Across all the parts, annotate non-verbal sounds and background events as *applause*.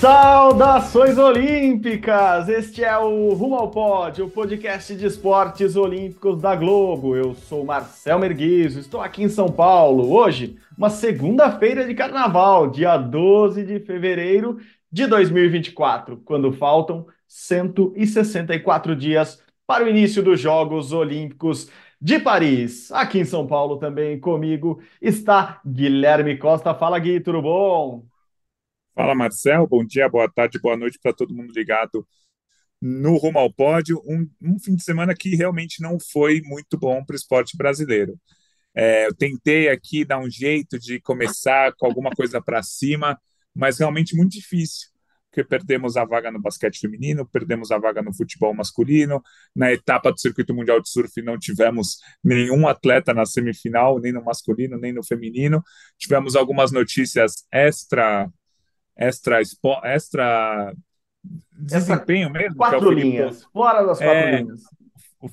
Saudações olímpicas! Este é o Rumo ao Pódio, o podcast de esportes olímpicos da Globo. Eu sou Marcel Merguizo, estou aqui em São Paulo. Hoje, uma segunda-feira de carnaval, dia 12 de fevereiro de 2024, quando faltam 164 dias para o início dos Jogos Olímpicos de Paris. Aqui em São Paulo também comigo está Guilherme Costa. Fala, Gui, tudo bom? Fala, Marcel. Bom dia, boa tarde, boa noite para todo mundo ligado no Rumo ao Pódio. Um, um, fim de semana que realmente não foi muito bom para o esporte brasileiro. É, eu tentei aqui dar um jeito de começar com alguma coisa para cima, mas realmente muito difícil, porque perdemos a vaga no basquete feminino, perdemos a vaga no futebol masculino. Na etapa do Circuito Mundial de Surf não tivemos nenhum atleta na semifinal, nem no masculino, nem no feminino. Tivemos algumas notícias extra extra, extra desempenho Essa mesmo. Quatro é linhas, fora das quatro é, linhas.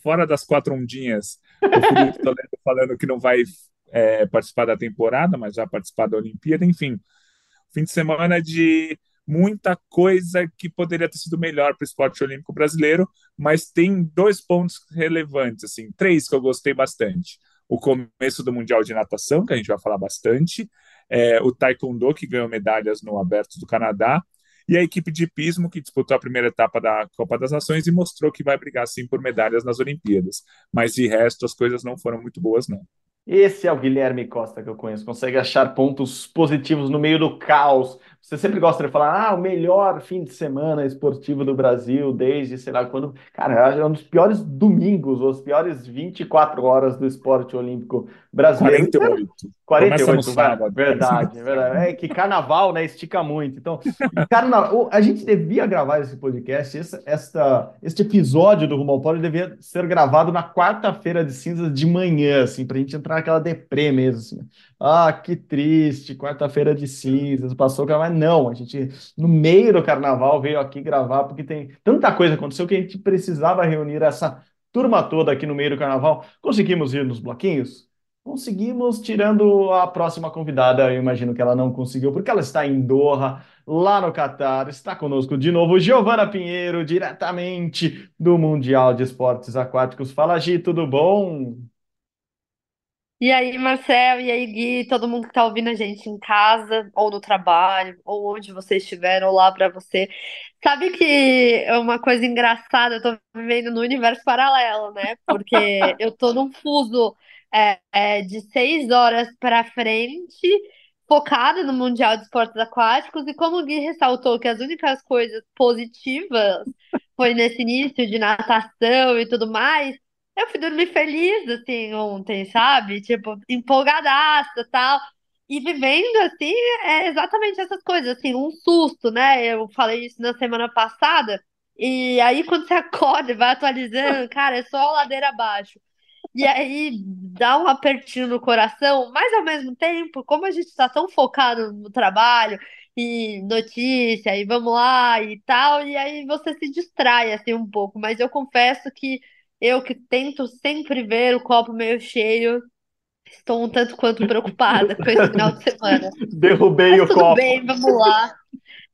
Fora das quatro ondinhas. O Felipe Toledo falando que não vai é, participar da temporada, mas já participar da Olimpíada. Enfim, fim de semana de muita coisa que poderia ter sido melhor para o esporte olímpico brasileiro, mas tem dois pontos relevantes, assim, três que eu gostei bastante. O começo do Mundial de Natação, que a gente vai falar bastante, é, o Taekwondo, que ganhou medalhas no Aberto do Canadá, e a equipe de pismo, que disputou a primeira etapa da Copa das Nações e mostrou que vai brigar sim por medalhas nas Olimpíadas. Mas de resto, as coisas não foram muito boas, não. Esse é o Guilherme Costa que eu conheço, consegue achar pontos positivos no meio do caos. Você sempre gosta de falar, ah, o melhor fim de semana esportivo do Brasil desde sei lá quando. Cara, é um dos piores domingos, ou as piores 24 horas do esporte olímpico brasileiro. 48. 48, vai, verdade, verdade. É que carnaval, né, estica muito. Então, carnaval, a gente devia gravar esse podcast, esse, esta, este episódio do Rumo ao Pódio devia ser gravado na quarta-feira de cinzas de manhã, assim, pra gente entrar naquela deprê mesmo, assim. Ah, que triste, quarta-feira de cinzas, passou o carnaval. Não, a gente, no meio do carnaval, veio aqui gravar, porque tem tanta coisa aconteceu que a gente precisava reunir essa turma toda aqui no meio do carnaval. Conseguimos ir nos bloquinhos? Conseguimos, tirando a próxima convidada, eu imagino que ela não conseguiu, porque ela está em Doha, lá no Catar. Está conosco de novo Giovana Pinheiro, diretamente do Mundial de Esportes Aquáticos. Fala, Gi, tudo bom? E aí, Marcel, e aí, Gui, todo mundo que está ouvindo a gente em casa, ou no trabalho, ou onde você estiver, ou lá para você. Sabe que é uma coisa engraçada, eu tô vivendo no universo paralelo, né? Porque *laughs* eu tô num fuso é, é, de seis horas para frente, focada no Mundial de Esportes Aquáticos, e como o Gui ressaltou que as únicas coisas positivas foi nesse início de natação e tudo mais, eu fui dormir feliz, assim, ontem, sabe? Tipo, empolgadaça tal. E vivendo, assim, é exatamente essas coisas, assim, um susto, né? Eu falei isso na semana passada, e aí quando você *laughs* acorda e vai atualizando, cara, é só ladeira abaixo. E aí dá um apertinho no coração, mas ao mesmo tempo, como a gente está tão focado no trabalho e notícia, e vamos lá e tal, e aí você se distrai assim um pouco. Mas eu confesso que eu que tento sempre ver o copo meio cheio, estou um tanto quanto preocupada com esse final de semana. *laughs* Derrubei mas o tudo copo. bem, vamos lá.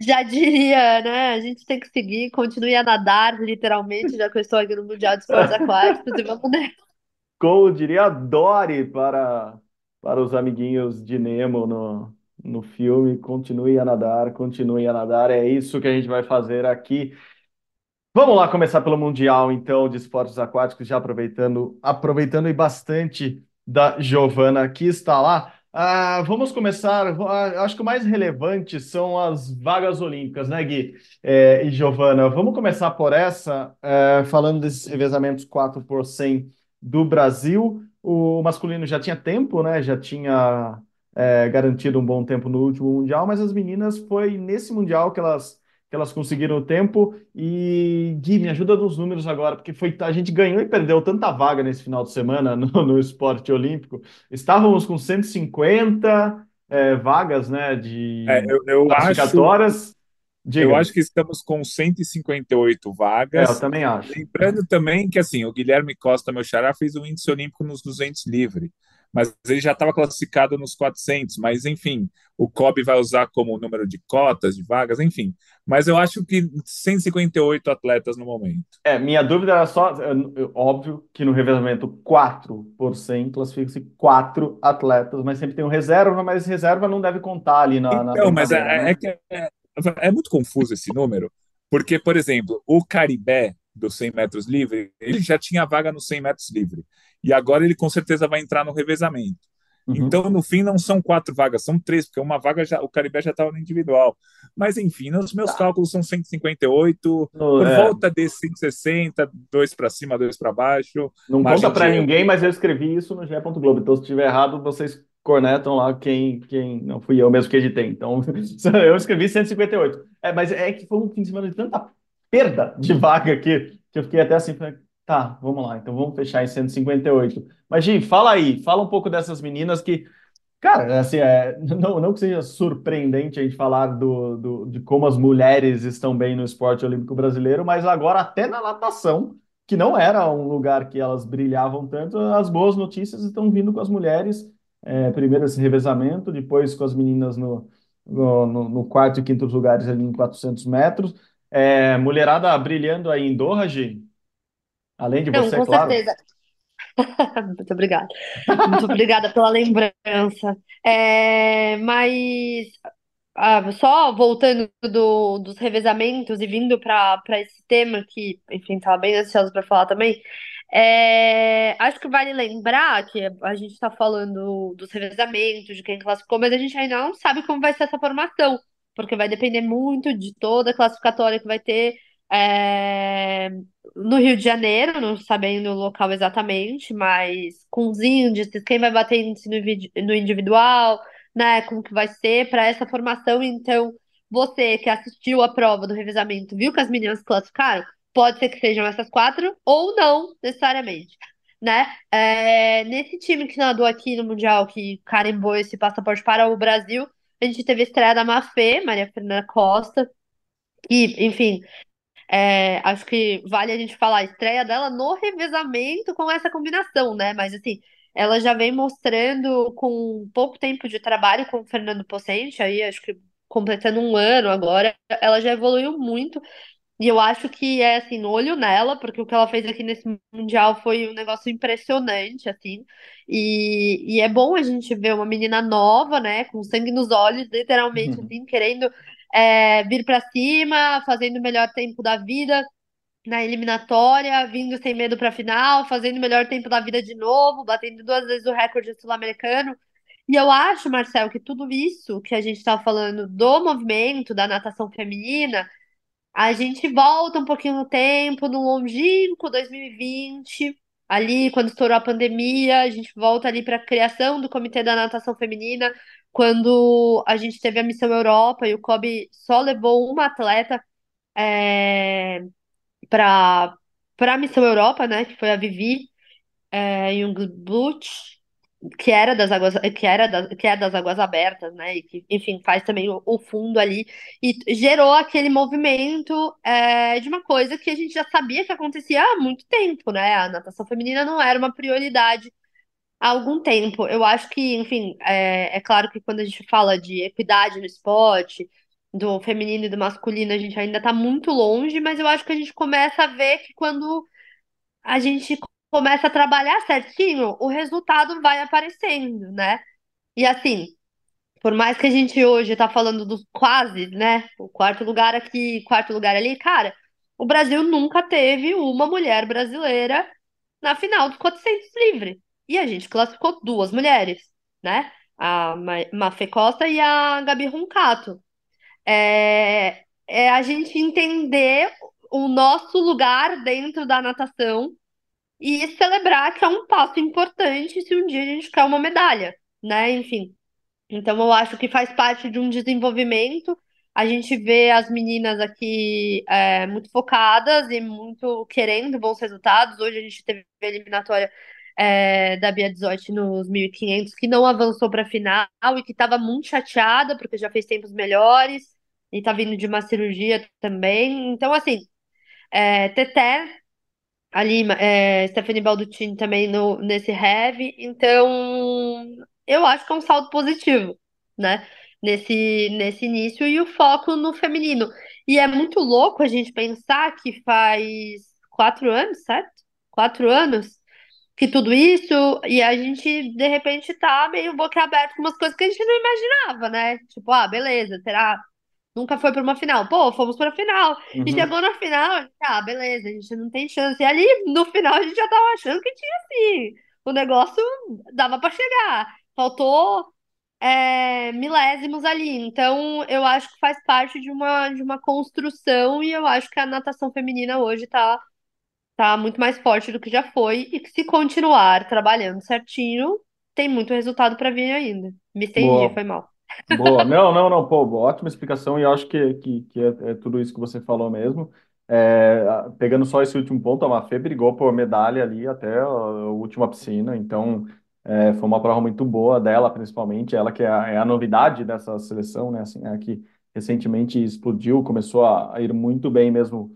Já diria, né? A gente tem que seguir, continue a nadar, literalmente, já que eu estou aqui no Mundial de Esportes Aquáticos, e vamos nessa. Como diria Dory para, para os amiguinhos de Nemo no, no filme, continue a nadar, continue a nadar. É isso que a gente vai fazer aqui. Vamos lá começar pelo Mundial, então, de esportes aquáticos, já aproveitando, aproveitando e bastante da Giovana que está lá. Ah, vamos começar. ah, acho que o mais relevante são as vagas olímpicas, né, Gui é, e Giovana? Vamos começar por essa, é, falando desses revezamentos 4 por 100 do Brasil. O masculino já tinha tempo, né? Já tinha é, garantido um bom tempo no último Mundial, mas as meninas foi nesse Mundial que elas, que elas conseguiram o tempo. E, Gui, me ajuda nos números agora, porque foi, a gente ganhou e perdeu tanta vaga nesse final de semana *laughs* no, no esporte olímpico. Estávamos com 150 é, vagas né, de É, eu, eu acho, classificatórias. Diga. eu acho que estamos com 158 É, eu vagas. também acho. Lembrando também que assim, o Guilherme Costa, meu xará, fez o índice olímpico nos 200 livre, mas ele já estava classificado nos 400. Mas enfim, o COB vai usar como número de cotas, de vagas, enfim. Mas eu acho que 158 atletas no momento. É, minha dúvida era só, óbvio que no revezamento 4 por 100 classifica-se 4 atletas, mas sempre tem um reserva, mas reserva não deve contar ali na, na Então, mas é, é, né? é é, é muito confuso esse número, porque, por exemplo, o Caribé dos 100 metros livre, ele já tinha vaga nos 100 metros livre, e agora ele com certeza vai entrar no revezamento. Uhum. Então, no fim, não são quatro vagas, são três, porque uma vaga já, o Caribé já estava no individual. Mas, enfim, nos meus Tá. cálculos são 158, No- por é, volta de 160, dois para cima, dois para baixo. não conta erro. ninguém, mas eu escrevi isso no GE. Globo. Então, se estiver errado, vocês cornetam lá quem, quem não fui eu mesmo que editei. Então, *laughs* eu escrevi 158. É, mas é que foi um fim de semana de tanta perda de vaga aqui que eu fiquei até assim, tá, vamos lá, então vamos fechar em 158. Mas, Gi, fala aí, fala um pouco dessas meninas que Cara, assim, é, *laughs* não, não que seja surpreendente a gente falar do, do- de como as mulheres estão bem no esporte olímpico brasileiro, mas agora até na natação, que não era um lugar que elas brilhavam tanto, as boas notícias estão vindo com as mulheres. É, primeiro esse revezamento, depois com as meninas no, no, no- no quarto e quinto lugares ali em 400 metros. É, mulherada brilhando aí em Doha, Gi? Além de Não, você, com claro. certeza. *laughs* Muito obrigada. Muito obrigada pela lembrança. É, mas ah, só voltando do- dos revezamentos e vindo para esse tema que, enfim, estava bem ansiosa para falar também. é, acho que vale lembrar que a gente está falando dos revezamentos, de quem classificou, mas a gente ainda não sabe como vai ser essa formação, porque vai depender muito de toda a classificatória que vai ter. é, no Rio de Janeiro, não sabendo o local exatamente, mas com os índices, quem vai bater índice no, no individual, né? Como que vai ser para essa formação. Então, você que assistiu a prova do revezamento, viu que as meninas classificaram? Pode ser que sejam essas quatro, ou não necessariamente. Né? É, nesse time que nadou aqui no Mundial, que carimbou esse passaporte para o Brasil, a gente teve a estreia da Mafê, Maria Fernanda Costa, e, enfim, é, acho que vale a gente falar a estreia dela no revezamento com essa combinação, né? Mas assim, ela já vem mostrando com pouco tempo de trabalho com o Fernando Pocente, aí acho que completando um ano agora, ela já evoluiu muito. E eu acho que é assim, olho nela, porque o que ela fez aqui nesse Mundial foi um negócio impressionante, assim. E, e é bom a gente ver uma menina nova, né, com sangue nos olhos, literalmente, Uhum. assim, querendo é, vir pra cima, fazendo o melhor tempo da vida na eliminatória, vindo sem medo pra final, fazendo o melhor tempo da vida de novo, batendo duas vezes o recorde sul-americano. E eu acho, Marcel, que tudo isso que a gente está falando do movimento da natação feminina a gente volta um pouquinho no tempo, no longínquo 2020, ali quando estourou a pandemia, a gente volta ali para a criação do Comitê da Natação Feminina, quando a gente teve a Missão Europa e o COB só levou uma atleta para para a Missão Europa, né, que foi a Vivi é, Jungblut, que era das águas, que era que é das águas abertas, né? E que, enfim, faz também o, o fundo ali e gerou aquele movimento é, de uma coisa que a gente já sabia que acontecia há muito tempo, né? A natação feminina não era uma prioridade há algum tempo. Eu acho que, enfim, é, é claro que quando a gente fala de equidade no esporte, do feminino e do masculino, a gente ainda está muito longe, mas eu acho que a gente começa a ver que quando a gente começa a trabalhar certinho, o resultado vai aparecendo, né? E assim, por mais que a gente hoje tá falando dos quase, né? O quarto lugar aqui, quarto lugar ali, cara, o Brasil nunca teve uma mulher brasileira na final dos 400 livre. E a gente classificou duas mulheres, né? A Ma- Mafê Costa e a Gabi Roncato. É, é a gente entender o nosso lugar dentro da natação e celebrar que é um passo importante se um dia a gente quer uma medalha, né? Enfim. Então eu acho que faz parte de um desenvolvimento A gente vê as meninas aqui é, muito focadas e muito querendo bons resultados. Hoje a gente teve a eliminatória é, da Bia Desotti nos 1500, que não avançou para a final e que estava muito chateada porque já fez tempos melhores e está vindo de uma cirurgia também. Então, assim, é, Teté ali, é, Stephanie Balducci também no, nesse heavy. Então, eu acho que é um saldo positivo, né? Nesse, nesse início e o foco no feminino. E é muito louco a gente pensar que faz quatro anos, certo? Quatro anos que tudo isso, e a gente, de repente, tá meio boca com umas coisas que a gente não imaginava, né? Tipo, ah, beleza, será Nunca foi para uma final. Pô, fomos para a final. Uhum. E chegou na final, ah, beleza, a gente não tem chance. E ali, no final, a gente já tava achando que tinha sim. O negócio dava para chegar. Faltou é, milésimos ali. Então, eu acho que faz parte de uma, de uma construção e eu acho que a natação feminina hoje tá, tá muito mais forte do que já foi. E que se continuar trabalhando certinho, tem muito resultado para vir ainda. Me estendi, Boa. foi mal. Boa. Não, não, não, pô, ótima explicação e eu acho que, que, que é, é tudo isso que você falou mesmo. É, pegando só esse último ponto, a Mafê brigou por medalha ali até a, última piscina, então é, foi uma prova muito boa dela, principalmente, ela que é a, é a novidade dessa seleção, né, assim, é que recentemente explodiu, começou a, a ir muito bem mesmo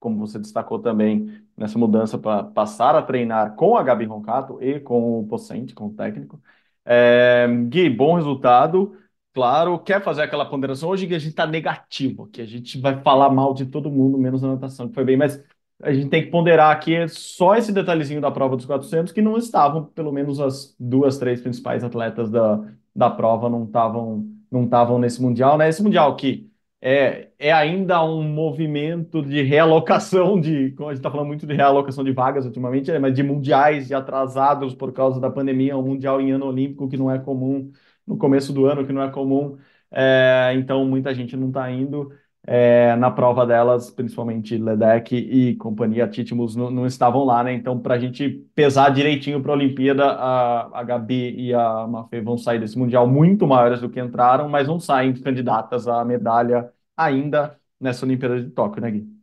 como você destacou também, nessa mudança para passar a treinar com a Gabi Roncato e com o Pocente, com o técnico. É, Gui, bom resultado. Claro, quer fazer aquela ponderação? Hoje que a gente está negativo, que a gente vai falar mal de todo mundo, menos a natação, que foi bem, mas a gente tem que ponderar aqui só esse detalhezinho da prova dos 400, que não estavam, pelo menos as duas, três principais atletas da, da prova não estavam não estavam nesse Mundial, né? Esse Mundial que é, é ainda um movimento de realocação de, como a gente está falando muito de realocação de vagas ultimamente, é, mas de mundiais de atrasados por causa da pandemia, um mundial em ano olímpico que não é comum, no começo do ano que não é comum, é, então muita gente não está indo. É, na prova delas, principalmente Ledeck e companhia Titimus não, não estavam lá, né? Então, para a gente pesar direitinho para a Olimpíada, a, a Gabi e a Mafê vão sair desse Mundial muito maiores do que entraram, mas não saem candidatas à medalha ainda nessa Olimpíada de Tóquio, né, Gui?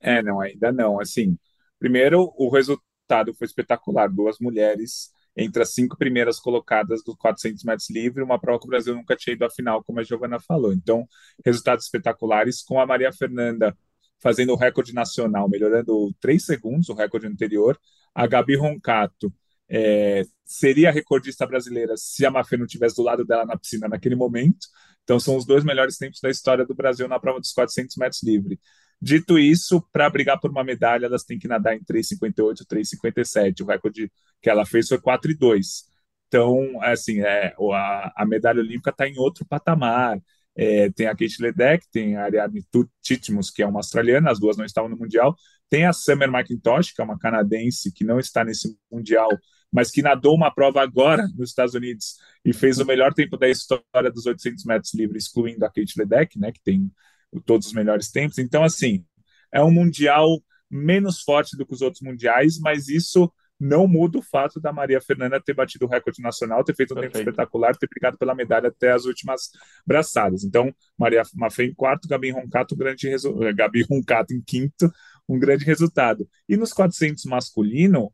É, não, ainda não. Assim, primeiro, o resultado foi espetacular. Duas mulheres entre as cinco primeiras colocadas dos 400 metros livre, uma prova que o Brasil nunca tinha ido à final, como a Giovana falou. Então, resultados espetaculares, com a Maria Fernanda fazendo o recorde nacional, melhorando três segundos o recorde anterior. A Gabi Roncato é, seria a recordista brasileira se a Mafê não tivesse do lado dela na piscina naquele momento. Então, são os dois melhores tempos da história do Brasil na prova dos 400 metros livre. Dito isso, para brigar por uma medalha, elas têm que nadar em 3,58, 3,57. O recorde que ela fez foi 4,2. Então, assim, é, a, a medalha olímpica está em outro patamar. É, tem a Kate Ledeck, tem a Ariadne Titmus, que é uma australiana, as duas não estavam no Mundial. Tem a Summer McIntosh, que é uma canadense que não está nesse Mundial, mas que nadou uma prova agora nos Estados Unidos e fez o melhor tempo da história dos 800 metros livres, excluindo a Kate Ledeck, né, que tem todos os melhores tempos. Então, assim, é um mundial menos forte do que os outros mundiais, mas isso não muda o fato da Maria Fernanda ter batido o recorde nacional, ter feito um Perfeito. tempo espetacular, ter brigado pela medalha até as últimas braçadas. Então, Maria Mafê em quarto, Gabi Roncato, grande resu... Gabi Roncato em quinto, um grande resultado. E nos 400 masculino,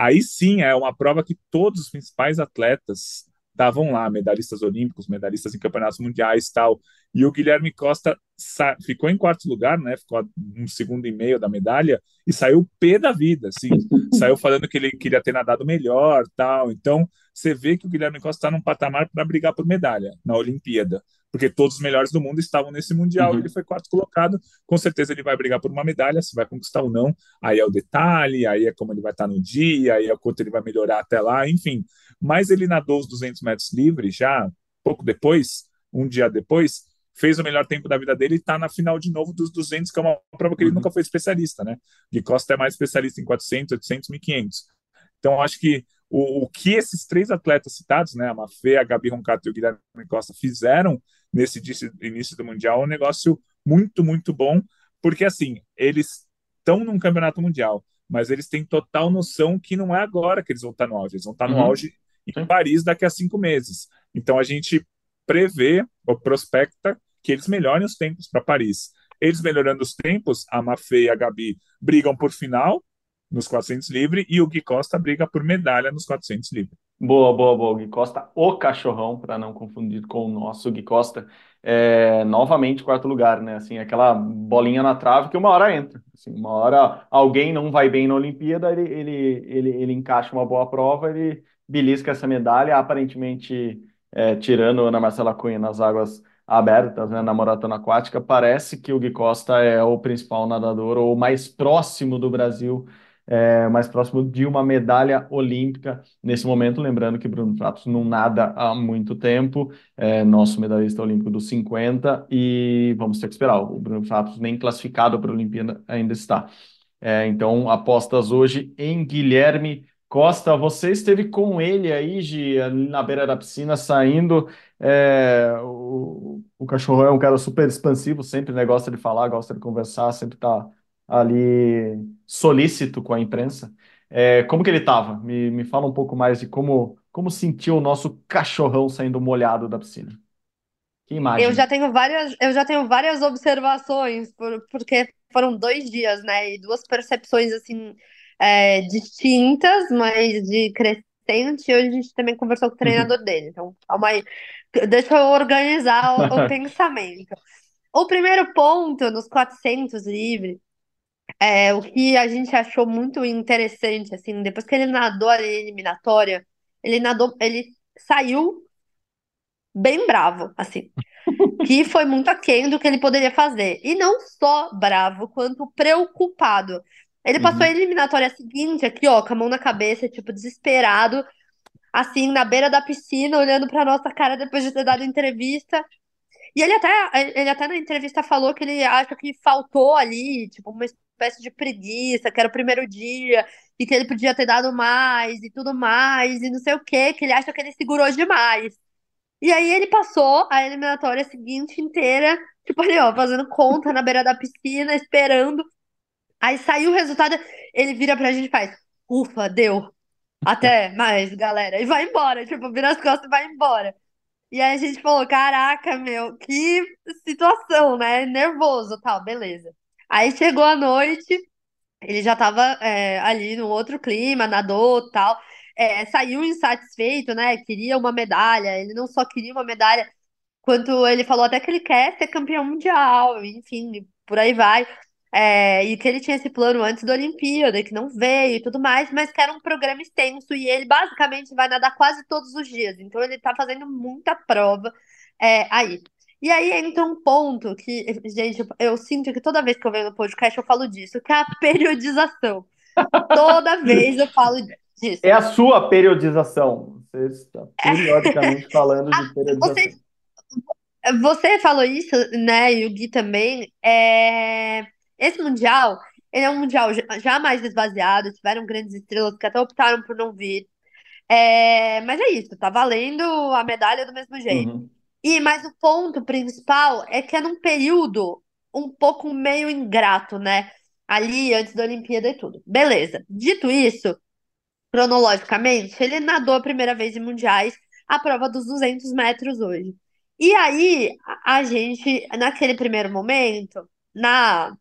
aí sim é uma prova que todos os principais atletas estavam lá, medalhistas olímpicos, medalhistas em campeonatos mundiais tal. E o Guilherme Costa ficou em quarto lugar, né? Ficou um segundo e meio da medalha e saiu pé da vida, assim. *laughs* saiu falando que ele queria ter nadado melhor, tal. Então, você vê que o Guilherme Costa está num patamar para brigar por medalha na Olimpíada, porque todos os melhores do mundo estavam nesse mundial. Uhum. Ele foi quarto colocado. Com certeza ele vai brigar por uma medalha, se vai conquistar ou não. Aí é o detalhe, aí é como ele vai estar no dia, aí é o quanto ele vai melhorar até lá, enfim mas ele nadou os 200 metros livre já pouco depois, um dia depois, fez o melhor tempo da vida dele e está na final de novo dos 200, que é uma prova que ele uhum. nunca foi especialista, né? De Costa é mais especialista em 400, 800, 1500. Então, acho que o, o que esses três atletas citados, né, a Mafê, a Gabi Roncato e o Guilherme Costa, fizeram nesse início do Mundial é um negócio muito, muito bom, porque, assim, eles estão num campeonato mundial, mas eles têm total noção que não é agora que eles vão estar no auge, eles vão estar no uhum. auge em Paris daqui a cinco meses. Então a gente prevê ou prospecta que eles melhorem os tempos para Paris. Eles melhorando os tempos, a Mafê e a Gabi brigam por final nos 400 livre e o Gui Costa briga por medalha nos 400 livre. Boa, boa, boa. O Gui Costa, o cachorrão, para não confundir com o nosso Gui Costa, é, novamente quarto lugar, né? Assim, aquela bolinha na trave que uma hora entra. Assim, uma hora alguém não vai bem na Olimpíada, ele, ele, ele, ele encaixa uma boa prova, ele belisca essa medalha, aparentemente é, tirando Ana Marcela Cunha nas águas abertas, né, na maratona aquática, parece que o Gui Costa é o principal nadador ou mais próximo do Brasil é, mais próximo de uma medalha olímpica nesse momento. Lembrando que Bruno Fratos não nada há muito tempo, é nosso medalhista olímpico dos 50, e vamos ter que esperar. O Bruno Fratos nem classificado para a Olimpíada ainda está. É, então, apostas hoje em Guilherme Costa. Você esteve com ele aí, Gi, na beira da piscina, saindo. É, o, o cachorro é um cara super expansivo, sempre né, gosta de falar, gosta de conversar, sempre está ali solícito com a imprensa. É, como que ele estava? Me, me fala um pouco mais de como, como sentiu o nosso cachorrão saindo molhado da piscina. Que imagem. Eu já tenho várias, eu já tenho várias observações, por, porque foram dois dias, né? E duas percepções assim é, distintas, mas de crescente. Hoje a gente também conversou com o treinador dele. Então, calma aí. Deixa eu organizar o, o *laughs* pensamento. O primeiro ponto nos 400 livre é, o que a gente achou muito interessante, assim, depois que ele nadou a eliminatória, ele nadou, ele saiu bem bravo, assim, *laughs* que foi muito aquém do que ele poderia fazer. E não só bravo, quanto preocupado. Ele passou a Uhum. eliminatória seguinte aqui, ó, com a mão na cabeça, tipo, desesperado, assim, na beira da piscina, olhando pra nossa cara depois de ter dado entrevista. E ele até, ele até na entrevista falou que ele acha que faltou ali, tipo, uma espécie de preguiça, que era o primeiro dia, e que ele podia ter dado mais e tudo mais, e não sei o quê, que ele acha que ele segurou demais. E aí ele passou a eliminatória seguinte inteira, tipo ali, ó, fazendo conta na beira da piscina, esperando. Aí saiu o resultado, ele vira pra gente e faz, ufa, deu. Até *laughs* mais, galera. E vai embora, tipo, vira as costas e vai embora. E aí a gente falou, caraca, meu, que situação, né? Nervoso, tal, beleza. Aí chegou a noite, ele já tava é, ali no outro clima, nadou, tal. É, saiu insatisfeito, né? Queria uma medalha. Ele não só queria uma medalha, quanto ele falou até que ele quer ser campeão mundial, enfim, por aí vai. É, e que ele tinha esse plano antes da Olimpíada, que não veio e tudo mais, mas que era um programa extenso e ele basicamente vai nadar quase todos os dias. Então ele tá fazendo muita prova é, aí. E aí entra um ponto que, gente, eu sinto que toda vez que eu venho no podcast eu falo disso, que é a periodização. Toda vez eu falo disso. É a sua periodização. Você está periodicamente falando de *laughs* periodização. Você, você falou isso, né? E o Gui também. É... Esse Mundial, ele é um Mundial já- já mais esvaziado, tiveram grandes estrelas que até optaram por não vir. É, Mas é isso, tá valendo a medalha do mesmo jeito. Uhum. E, mas o ponto principal é que é num período um pouco meio ingrato, né? Ali, antes da Olimpíada e tudo. Beleza. Dito isso, cronologicamente, ele nadou a primeira vez em mundiais a prova dos 200 metros hoje. E aí, a gente, naquele primeiro momento, na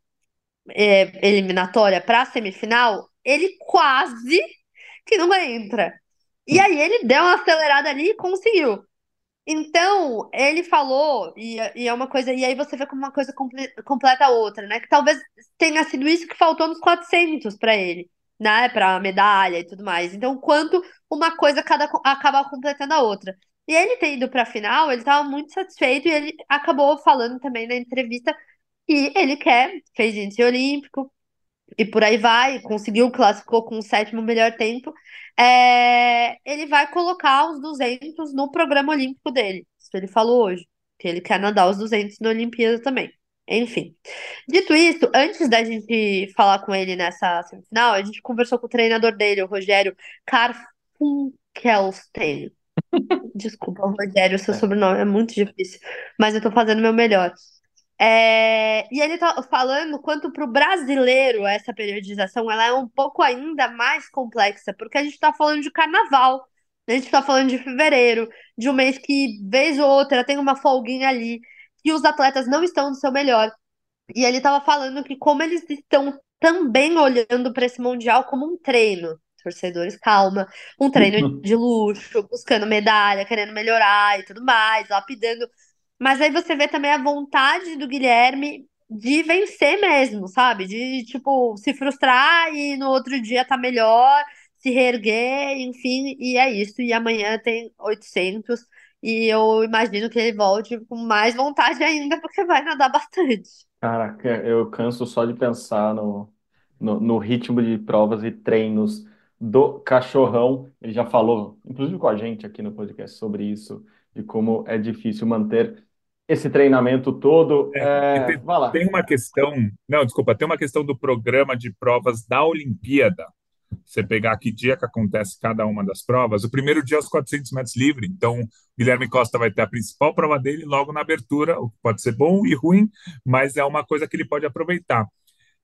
é, eliminatória para a semifinal, ele quase que não entra. E aí ele deu uma acelerada ali e conseguiu. Então, ele falou, e, e é uma coisa, e aí você vê como uma coisa comple- completa a outra, né? Que talvez tenha sido isso que faltou nos 400 para ele, né? Para medalha e tudo mais. Então, quanto uma coisa cada, acaba completando a outra. E ele ter ido para a final, ele estava muito satisfeito e ele acabou falando também na entrevista que ele quer, fez índice olímpico e por aí vai, conseguiu, classificou com o sétimo melhor tempo. É, ele vai colocar os 200 no programa olímpico dele. Isso ele falou hoje, que ele quer nadar os 200 na Olimpíada também. Enfim. Dito isso, antes da gente falar com ele nessa semifinal, a gente conversou com o treinador dele, o Rogério Karfunkelstein. *laughs* Desculpa, Rogério, seu É. sobrenome é muito difícil, mas eu tô fazendo meu melhor. É, e ele tá falando quanto para o brasileiro essa periodização ela é um pouco ainda mais complexa, porque a gente está falando de carnaval, a gente está falando de fevereiro, de um mês que, vez ou outra, tem uma folguinha ali, que os atletas não estão no seu melhor. E ele estava falando que como eles estão também olhando para esse mundial como um treino. Torcedores, calma, um treino *laughs* de luxo, buscando medalha, querendo melhorar e tudo mais, lapidando. Mas aí você vê também a vontade do Guilherme de vencer mesmo, sabe? De, tipo, se frustrar e no outro dia tá melhor, se reerguer, enfim, e é isso. E amanhã tem 800 e eu imagino que ele volte com mais vontade ainda, porque vai nadar bastante. Caraca, eu canso só de pensar no, no, no ritmo de provas e treinos do cachorrão. Ele já falou, inclusive com a gente aqui no podcast, sobre isso, de como é difícil manter esse treinamento todo. É, É, tem, tem uma questão, não, desculpa, tem uma questão do programa de provas da Olimpíada. Você pegar que dia que acontece cada uma das provas. O primeiro dia é os 400 metros livre. Então, Guilherme Costa vai ter a principal prova dele logo na abertura, o que pode ser bom e ruim, mas é uma coisa que ele pode aproveitar.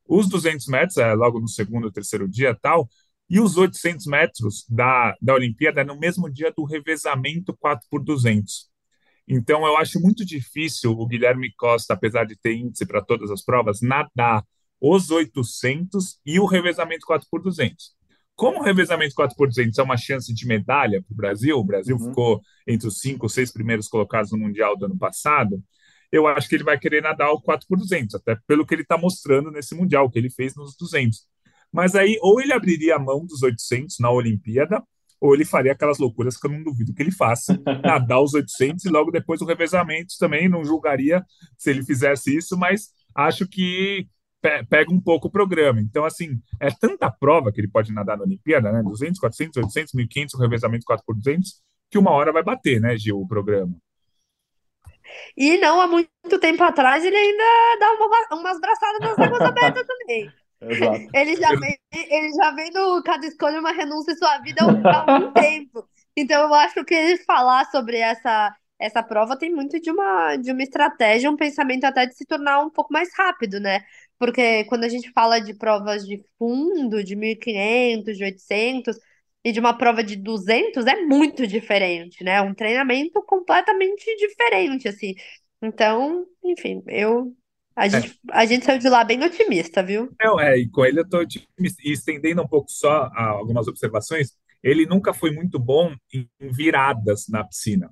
Os 200 metros é logo no segundo, terceiro dia tal, e os 800 metros da, da Olimpíada é no mesmo dia do revezamento 4 por 200. Então, eu acho muito difícil o Guilherme Costa, apesar de ter índice para todas as provas, nadar os 800 e o revezamento 4 por 200. Como o revezamento 4 por 200 é uma chance de medalha para o Brasil, o Brasil Uhum. ficou entre os cinco, seis primeiros colocados no Mundial do ano passado, eu acho que ele vai querer nadar o 4 por 200, até pelo que ele está mostrando nesse Mundial, que ele fez nos 200. Mas aí, ou ele abriria a mão dos 800 na Olimpíada, ou ele faria aquelas loucuras que eu não duvido que ele faça, *laughs* nadar os 800 e logo depois o revezamento também, não julgaria se ele fizesse isso, mas acho que pe- pega um pouco o programa. Então, assim, é tanta prova que ele pode nadar na Olimpíada, né? 200, 400, 800, 1500, o revezamento 4 por 200, que uma hora vai bater, né, Gil, o programa. E não há muito tempo atrás ele ainda dá uma- umas braçadas nas águas *laughs* abertas também. Exato. Ele já vem, ele já vem no Cada Escolha uma renúncia em sua vida *laughs* há um- há algum tempo. Então eu acho que ele falar sobre essa, essa prova tem muito de uma, de uma estratégia, um pensamento até de se tornar um pouco mais rápido, né? Porque quando a gente fala de provas de fundo, de 1.500, de 800 e de uma prova de 200, é muito diferente, né? Um treinamento completamente diferente, assim. Então, enfim, eu a gente, a gente saiu de lá bem otimista, viu? Não, é, e com ele eu estou estendendo um pouco só a, algumas observações. Ele nunca foi muito bom em, viradas na piscina.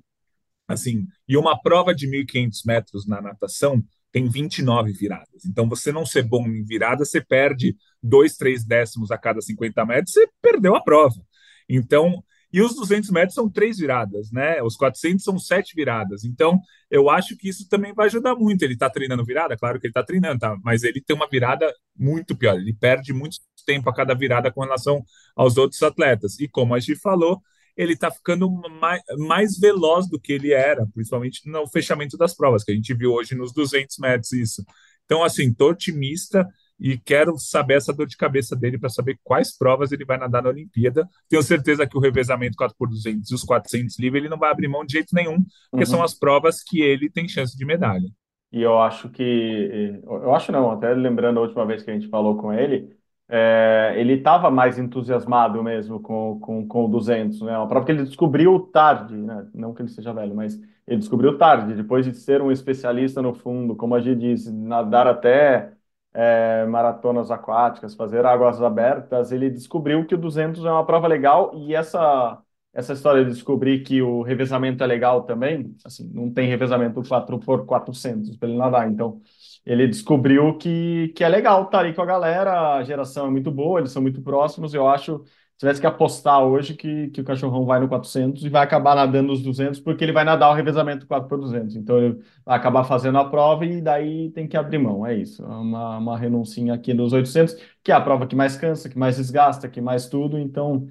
Assim, e uma prova de 1.500 metros na natação tem 29 viradas. Então, você não ser bom em virada, você perde dois, três décimos a cada 50 metros, você perdeu a prova. Então, e os 200 metros são três viradas, né? Os 400 são sete viradas. Então, eu acho que isso também vai ajudar muito. Ele está treinando virada? Claro que ele está treinando, tá? Mas ele tem uma virada muito pior. Ele perde muito tempo a cada virada com relação aos outros atletas. E como a gente falou, ele está ficando mais, mais veloz do que ele era, principalmente no fechamento das provas, que a gente viu hoje nos 200 metros isso. Então, assim, tô otimista e quero saber essa dor de cabeça dele para saber quais provas ele vai nadar na Olimpíada. Tenho certeza que o revezamento 4x200 e os 400 livre ele não vai abrir mão de jeito nenhum, porque Uhum. são as provas que ele tem chance de medalha. E eu acho que, eu acho não, até lembrando a última vez que a gente falou com ele, é, ele estava mais entusiasmado mesmo com, com, com o 200, né? Uma prova que ele descobriu tarde, né? Não que ele seja velho, mas ele descobriu tarde, depois de ser um especialista no fundo, como a gente disse, nadar até é, maratonas aquáticas, fazer águas abertas, ele descobriu que o 200 é uma prova legal e essa essa história de descobrir que o revezamento é legal também, assim, não tem revezamento 4 por 400 para ele nadar, então ele descobriu que, que é legal estar ali com a galera, a geração é muito boa, eles são muito próximos, eu acho, tivesse que apostar hoje que, que o cachorrão vai no 400 e vai acabar nadando os 200, porque ele vai nadar o revezamento 4 por 200, então ele vai acabar fazendo a prova e daí tem que abrir mão, é isso, é uma, uma renuncinha aqui nos 800, que é a prova que mais cansa, que mais desgasta, que mais tudo, então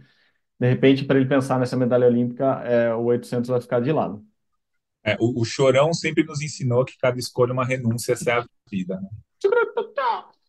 de repente, para ele pensar nessa medalha olímpica, é, o 800 vai ficar de lado. É, o, o Chorão sempre nos ensinou que cada escolha é uma renúncia, essa é a vida. Né?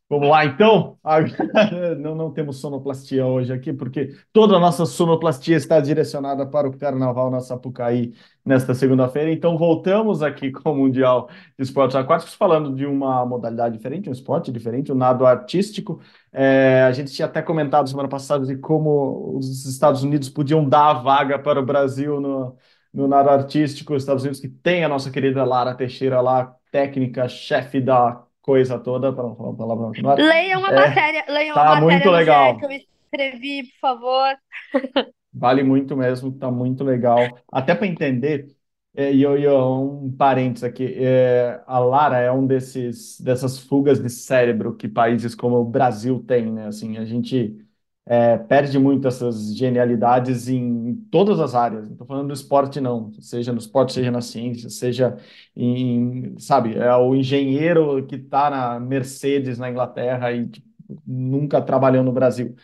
Vamos lá, então? *laughs* Não, não temos sonoplastia hoje aqui, porque toda a nossa sonoplastia está direcionada para o Carnaval na Sapucaí nesta segunda-feira. Então, voltamos aqui com o Mundial de Esportes Aquáticos, falando de uma modalidade diferente, um esporte diferente, o nado artístico. É, a gente tinha até comentado semana passada de como os Estados Unidos podiam dar a vaga para o Brasil no, no nado artístico, Estados Unidos, que tem a nossa querida Lara Teixeira lá, técnica, chefe da coisa toda, para não falar uma palavra no ar. Leiam uma É, matéria, leiam tá uma muito matéria GE legal. que eu escrevi, por favor. *laughs* Vale muito mesmo, tá muito legal. Até para entender, é, e eu, eu- um parênteses aqui, é, a Lara é um desses dessas fugas de cérebro que países como o Brasil têm, né? Assim, a gente é, perde muito essas genialidades em todas as áreas. Estou falando do esporte, não. Seja no esporte, seja na ciência, seja em, sabe, é o engenheiro que está na Mercedes na Inglaterra e tipo, nunca trabalhou no Brasil.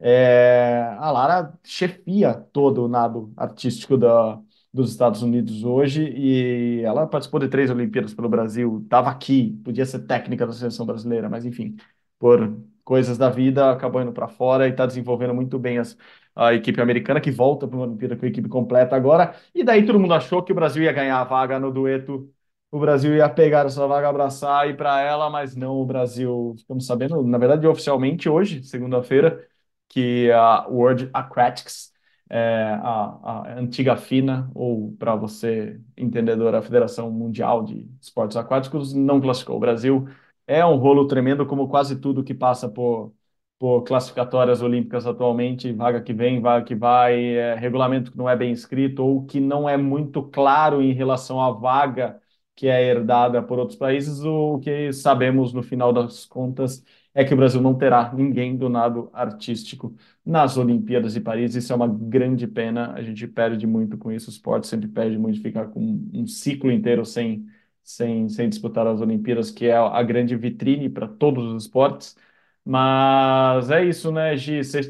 É, a Lara chefia todo o nado artístico da, dos Estados Unidos hoje e ela participou de três Olimpíadas pelo Brasil, estava aqui, podia ser técnica da seleção brasileira, mas enfim, por coisas da vida acabou indo para fora e está desenvolvendo muito bem as, a equipe americana que volta para uma Olimpíada com a equipe completa agora. E daí todo mundo achou que o Brasil ia ganhar a vaga no dueto. O Brasil ia pegar essa vaga, abraçar e ir para ela, mas não. O Brasil, ficamos sabendo, na verdade, oficialmente hoje, segunda-feira, que a World Aquatics, é, a, a antiga FINA, ou para você entendedor, a Federação Mundial de Esportes Aquáticos, não classificou. O Brasil é um rolo tremendo, como quase tudo que passa por, por classificatórias olímpicas atualmente, vaga que vem, vaga que vai, é, regulamento que não é bem escrito, ou que não é muito claro em relação à vaga que é herdada por outros países, o que sabemos no final das contas é que o Brasil não terá ninguém do nado artístico nas Olimpíadas de Paris. Isso é uma grande pena. A gente perde muito com isso. O esporte sempre perde muito ficar com um ciclo inteiro sem, sem, sem disputar as Olimpíadas, que é a grande vitrine para todos os esportes. Mas é isso, né, Gi? Cê,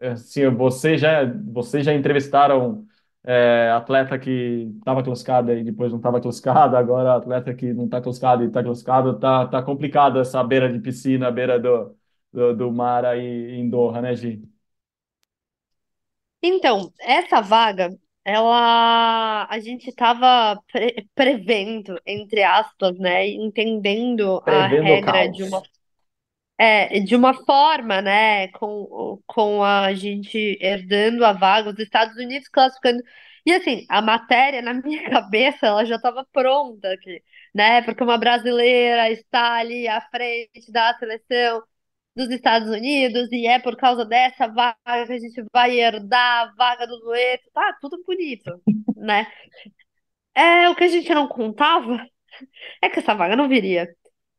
assim, você já, vocês já entrevistaram é, atleta que estava classificado e depois não estava classificado, agora atleta que não está classificado e está classificado, tá, tá complicado essa beira de piscina, beira do, do, do mar aí em Doha, né, Gi? Então, essa vaga, ela a gente estava pre- prevendo, entre aspas, né, entendendo a Prevendo o regra de uma. É, de uma forma, né, com, com a gente herdando a vaga, os Estados Unidos classificando. E assim, a matéria na *laughs* minha cabeça, ela já estava pronta aqui, né? Porque uma brasileira está ali à frente da seleção dos Estados Unidos e é por causa dessa vaga que a gente vai herdar a vaga do dueto. Tá, tudo bonito, *laughs* né? É, o que a gente não contava *laughs* é que essa vaga não viria.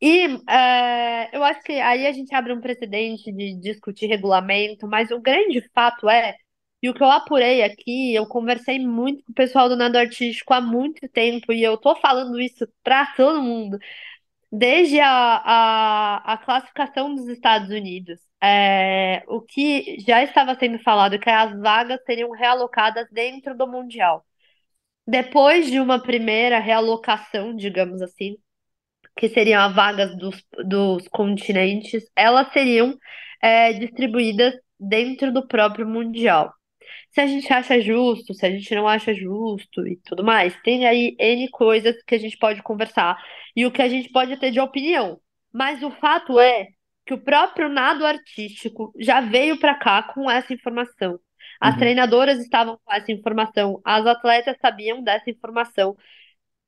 E é, eu acho que aí a gente abre um precedente de discutir regulamento, mas o grande fato é, e o que eu apurei aqui, eu conversei muito com o pessoal do nado artístico há muito tempo, e eu tô falando isso para todo mundo, desde a, a, a classificação dos Estados Unidos. É, o que já estava sendo falado é que as vagas seriam realocadas dentro do Mundial. Depois de uma primeira realocação, digamos assim, que seriam as vagas dos, dos continentes, elas seriam é, distribuídas dentro do próprio Mundial. Se a gente acha justo, se a gente não acha justo e tudo mais, tem aí N coisas que a gente pode conversar e o que a gente pode ter de opinião. Mas o fato é que o próprio nado artístico já veio para cá com essa informação. As Uhum. treinadoras estavam com essa informação, as atletas sabiam dessa informação.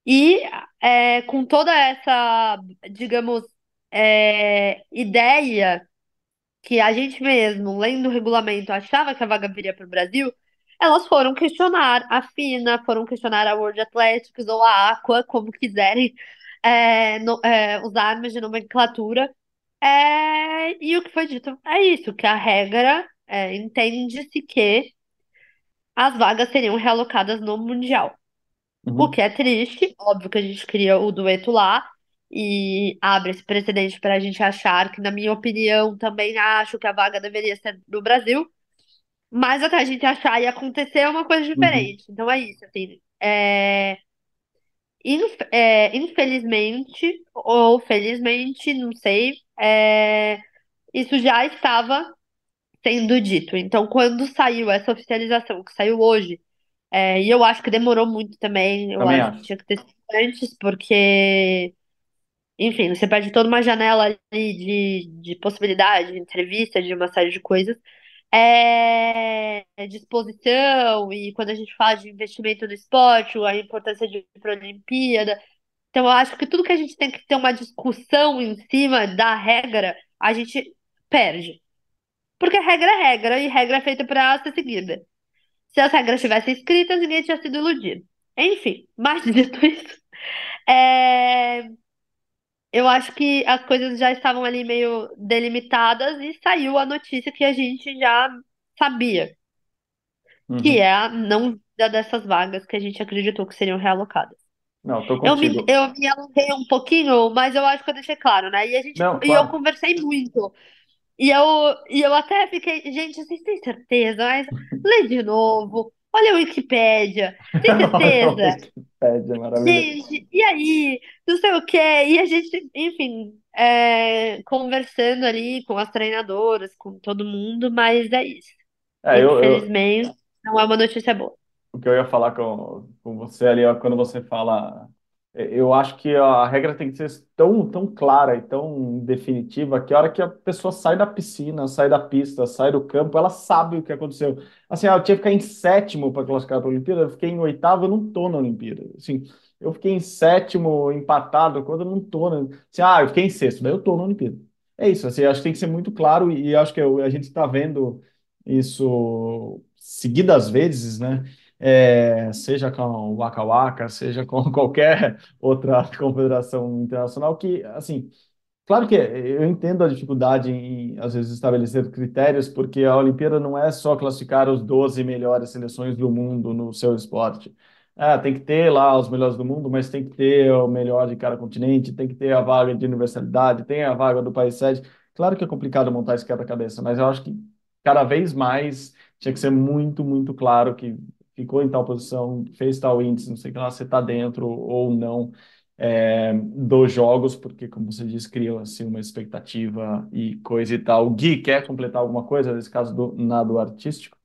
E é, com toda essa, digamos, é, ideia que a gente mesmo, lendo o regulamento, achava que a vaga viria para o Brasil, elas foram questionar a FINA, foram questionar a World Athletics ou a Aqua, como quiserem é, no- é, usar armas de nomenclatura. É, e o que foi dito é isso, que a regra é, entende-se que as vagas seriam realocadas no Mundial. O Uhum. que é triste, óbvio que a gente cria o dueto lá e abre esse precedente para a gente achar que, na minha opinião, também acho que a vaga deveria ser do Brasil, mas até a gente achar e acontecer é uma coisa Uhum. diferente. Então é isso, assim, é, inf- é, infelizmente ou felizmente, não sei, é, isso já estava sendo dito. Então, quando saiu essa oficialização, que saiu hoje, é, e eu acho que demorou muito também. Eu Também acho que tinha que ter sido antes, porque, enfim, você perde toda uma janela ali de, de possibilidade, de entrevista, de uma série de coisas. é, disposição e quando a gente fala de investimento no esporte, a importância de ir para a Olimpíada. Então, eu acho que tudo que a gente tem que ter uma discussão em cima da regra, a gente perde. Porque regra é regra e regra é feita para ser seguida. Se as regras tivessem escritas, ninguém tinha sido iludido. Enfim, *laughs* mas dito isso, é, eu acho que as coisas já estavam ali meio delimitadas e saiu a notícia que a gente já sabia, que Uhum. é a não vinda dessas vagas que a gente acreditou que seriam realocadas. Não, tô Eu me, contigo. eu me alonguei um pouquinho, mas eu acho que eu deixei claro, né? E a gente, Não, e eu claro. conversei muito. E eu, e eu até fiquei, gente, vocês têm certeza? Mas lê de novo. Olha a Wikipédia. Tem *laughs* certeza? Wikipedia, maravilhoso. Gente, e aí? Não sei o quê. E a gente, enfim, é, conversando ali com as treinadoras, com todo mundo, mas é isso. É, eu, eu, Infelizmente, não é uma notícia boa. o que eu ia falar com, com você ali, ó, quando você fala, eu acho que a regra tem que ser tão, tão clara e tão definitiva que a hora que a pessoa sai da piscina, sai da pista, sai do campo, ela sabe o que aconteceu. Assim, ah, eu tinha que ficar em sétimo para classificar para a Olimpíada, eu fiquei em oitavo, eu não tô na Olimpíada. Assim, eu fiquei em sétimo, empatado, quando eu não tô na... Assim, ah, eu fiquei em sexto, daí eu tô na Olimpíada. É isso, assim, acho que tem que ser muito claro e acho que a gente está vendo isso seguidas vezes, né? É, seja com o Waka Waka, seja com *laughs* qualquer outra confederação internacional, que, assim, claro que eu entendo a dificuldade em, às vezes, estabelecer critérios, porque a Olimpíada não é só classificar os 12 melhores seleções do mundo no seu esporte. É, tem que ter lá os melhores do mundo, mas tem que ter o melhor de cada continente, tem que ter a vaga de universalidade, tem a vaga do país sede. Claro que é complicado montar esse quebra-cabeça, mas eu acho que cada vez mais tinha que ser muito, muito claro que ficou em tal posição, fez tal índice, não sei o que lá, você está dentro ou não é, dos jogos, porque, como você disse, criou assim, uma expectativa e coisa e tal. O Gui, quer completar alguma coisa nesse caso do nado artístico?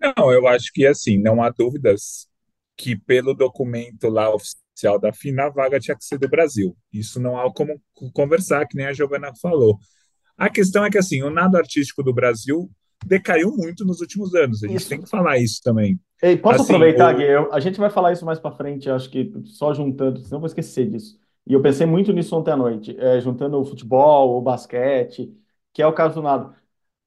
Não, eu acho que assim, não há dúvidas que pelo documento lá oficial da FINA, a vaga tinha que ser do Brasil. Isso não há como conversar, que nem a Giovana falou. A questão é que assim, o nado artístico do Brasil decaiu muito nos últimos anos. A gente Isso. tem que falar isso também. Ei, posso Assim, aproveitar, o- Gui? Eu- a gente vai falar isso mais para frente, acho que só juntando, senão vou esquecer disso. E eu pensei muito nisso ontem à noite, é, juntando o futebol, o basquete, que é o caso do nado.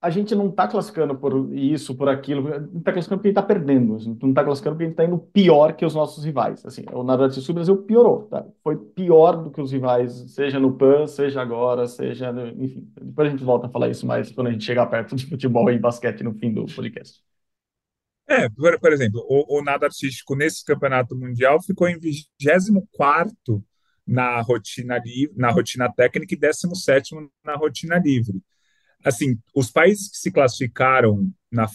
A gente não está classificando por isso, por aquilo, gente está classificando porque a gente está perdendo. Não está classificando porque a gente está indo pior que os nossos rivais. Assim, o artístico do Brasil piorou, tá? Foi pior do que os rivais, seja no PAN, seja agora, seja, enfim. Depois a gente volta a falar isso mais quando a gente chegar perto de futebol e basquete no fim do podcast. É, por, por exemplo, o, o artístico nesse campeonato mundial ficou em 24 na rotina livre, na rotina técnica e 17 na rotina livre. Assim, os países que se classificaram na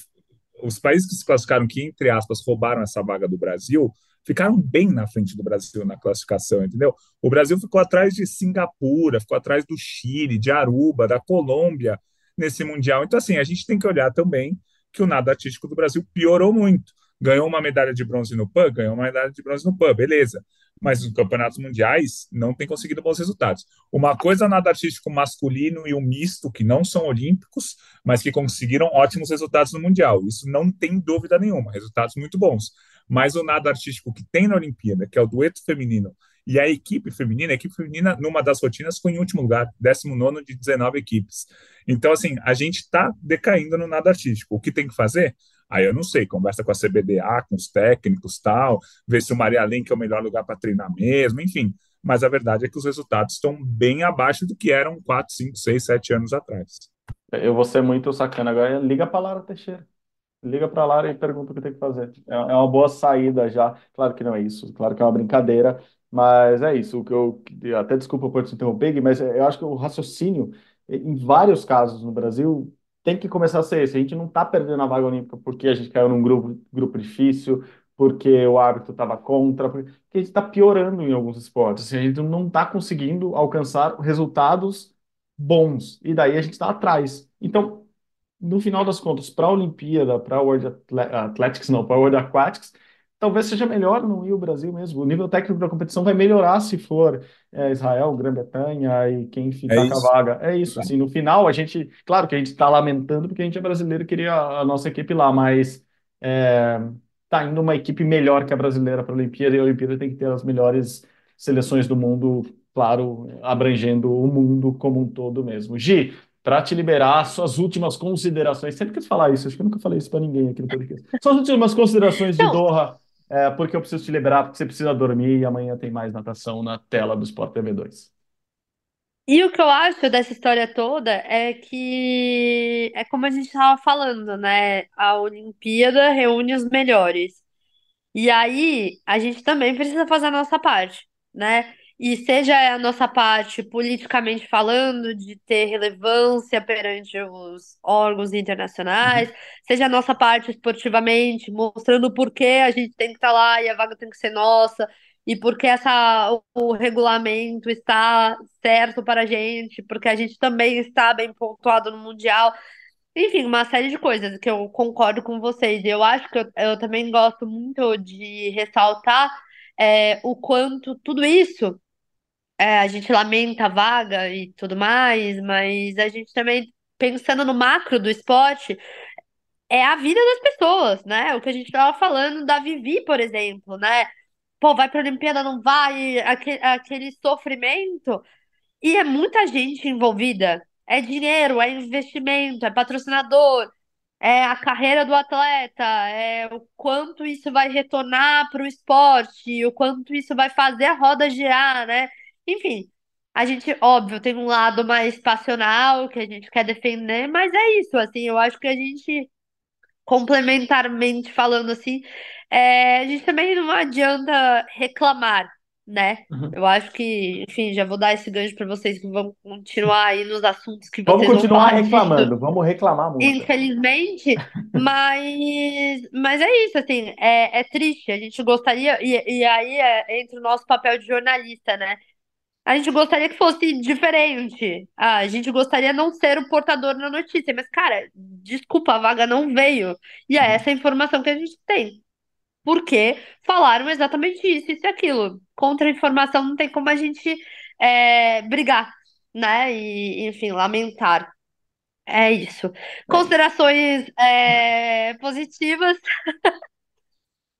os países que se classificaram que entre aspas roubaram essa vaga do Brasil ficaram bem na frente do Brasil na classificação, entendeu? O Brasil ficou atrás de Singapura, ficou atrás do Chile, de Aruba, da Colômbia nesse mundial. Então assim, a gente tem que olhar também que o nado artístico do Brasil piorou muito. Ganhou uma medalha de bronze no PAN, ganhou uma medalha de bronze no PAN, beleza. Mas nos campeonatos mundiais não tem conseguido bons resultados. Uma coisa é o nado artístico masculino e o misto, que não são olímpicos, mas que conseguiram ótimos resultados no Mundial. Isso não tem dúvida nenhuma, resultados muito bons. Mas o nado artístico que tem na Olimpíada, que é o dueto feminino, e a equipe feminina, a equipe feminina, numa das rotinas, foi em último lugar, 19 de 19 equipes. Então, assim, a gente está decaindo no nado artístico. O que tem que fazer? Aí eu não sei, conversa com a CBDA, com os técnicos tal, ver se o Maria Lenk é o melhor lugar para treinar mesmo, enfim. Mas a verdade é que os resultados estão bem abaixo do que eram 4, 5, 6, 7 anos atrás. Eu vou ser muito sacana agora. Liga para Lara Teixeira. Liga para Lara e pergunta o que tem que fazer. É é uma boa saída já. Claro que não é isso. Claro que é uma brincadeira. Mas é isso. O que eu até desculpa por te interromper, mas eu acho que o raciocínio, em vários casos no Brasil, tem que começar a ser esse. A gente não está perdendo a vaga olímpica porque a gente caiu num grupo, grupo difícil, porque o árbitro estava contra, porque a gente está piorando em alguns esportes. Assim, a gente não está conseguindo alcançar resultados bons. E daí a gente está atrás. Então, no final das contas, para a Olimpíada, para a World Athletics, não, para a World Aquatics, talvez seja melhor não ir o Brasil mesmo. O nível técnico da competição vai melhorar se for é, Israel, Grã-Bretanha e quem ficar É com a vaga. É isso, assim, no final a gente, claro que a gente está lamentando porque a gente é brasileiro e queria a nossa equipe lá, mas é, tá indo uma equipe melhor que a brasileira para a Olimpíada e a Olimpíada tem que ter as melhores seleções do mundo, claro, abrangendo o mundo como um todo mesmo. Gi, para te liberar, suas últimas considerações. Sempre quis falar isso, acho que eu nunca falei isso para ninguém aqui no podcast. Suas últimas considerações de. Doha, é, porque eu preciso te liberar, porque você precisa dormir e amanhã tem mais natação na tela do Sport TV 2. E o que eu acho dessa história toda é que é como a gente estava falando, né? A Olimpíada reúne os melhores. E aí a gente também precisa fazer a nossa parte, né? E seja a nossa parte politicamente falando, de ter relevância perante os órgãos internacionais, seja a nossa parte esportivamente, mostrando por que a gente tem que estar lá e a vaga tem que ser nossa, e por que essa, o, o regulamento está certo para a gente, porque a gente também está bem pontuado no Mundial. Enfim, uma série de coisas que eu concordo com vocês. Eu acho que eu, eu também gosto muito de ressaltar é, o quanto tudo isso, é, a gente lamenta a vaga e tudo mais, mas a gente também, pensando no macro do esporte, é a vida das pessoas, né? O que a gente estava falando da Vivi, por exemplo, né? Pô, vai para a Olimpíada, não vai, aquele, aquele sofrimento. E é muita gente envolvida. É dinheiro, é investimento, é patrocinador, é a carreira do atleta, é o quanto isso vai retornar para o esporte, o quanto isso vai fazer a roda girar, né? Enfim, a gente, óbvio, tem um lado mais passional que a gente quer defender, mas é isso, assim, eu acho que a gente, complementarmente falando assim, é, a gente também não adianta reclamar, né? Uhum. Eu acho que, enfim, já vou dar esse gancho para vocês que vão continuar aí nos assuntos que Vamos vocês vão continuar falar disso. reclamando, vamos reclamar muito. Infelizmente, *laughs* mas, mas é isso, assim, é, é triste. A gente gostaria, e, e aí é, entra o nosso papel de jornalista, né? A gente gostaria que fosse diferente. Ah, a gente gostaria não ser o portador da notícia, mas, cara, desculpa, a vaga não veio. E é essa a informação que a gente tem. Porque falaram exatamente isso, isso e aquilo. Contra a informação não tem como a gente é, brigar, né? E, enfim, lamentar. É isso. Considerações é, positivas. *laughs*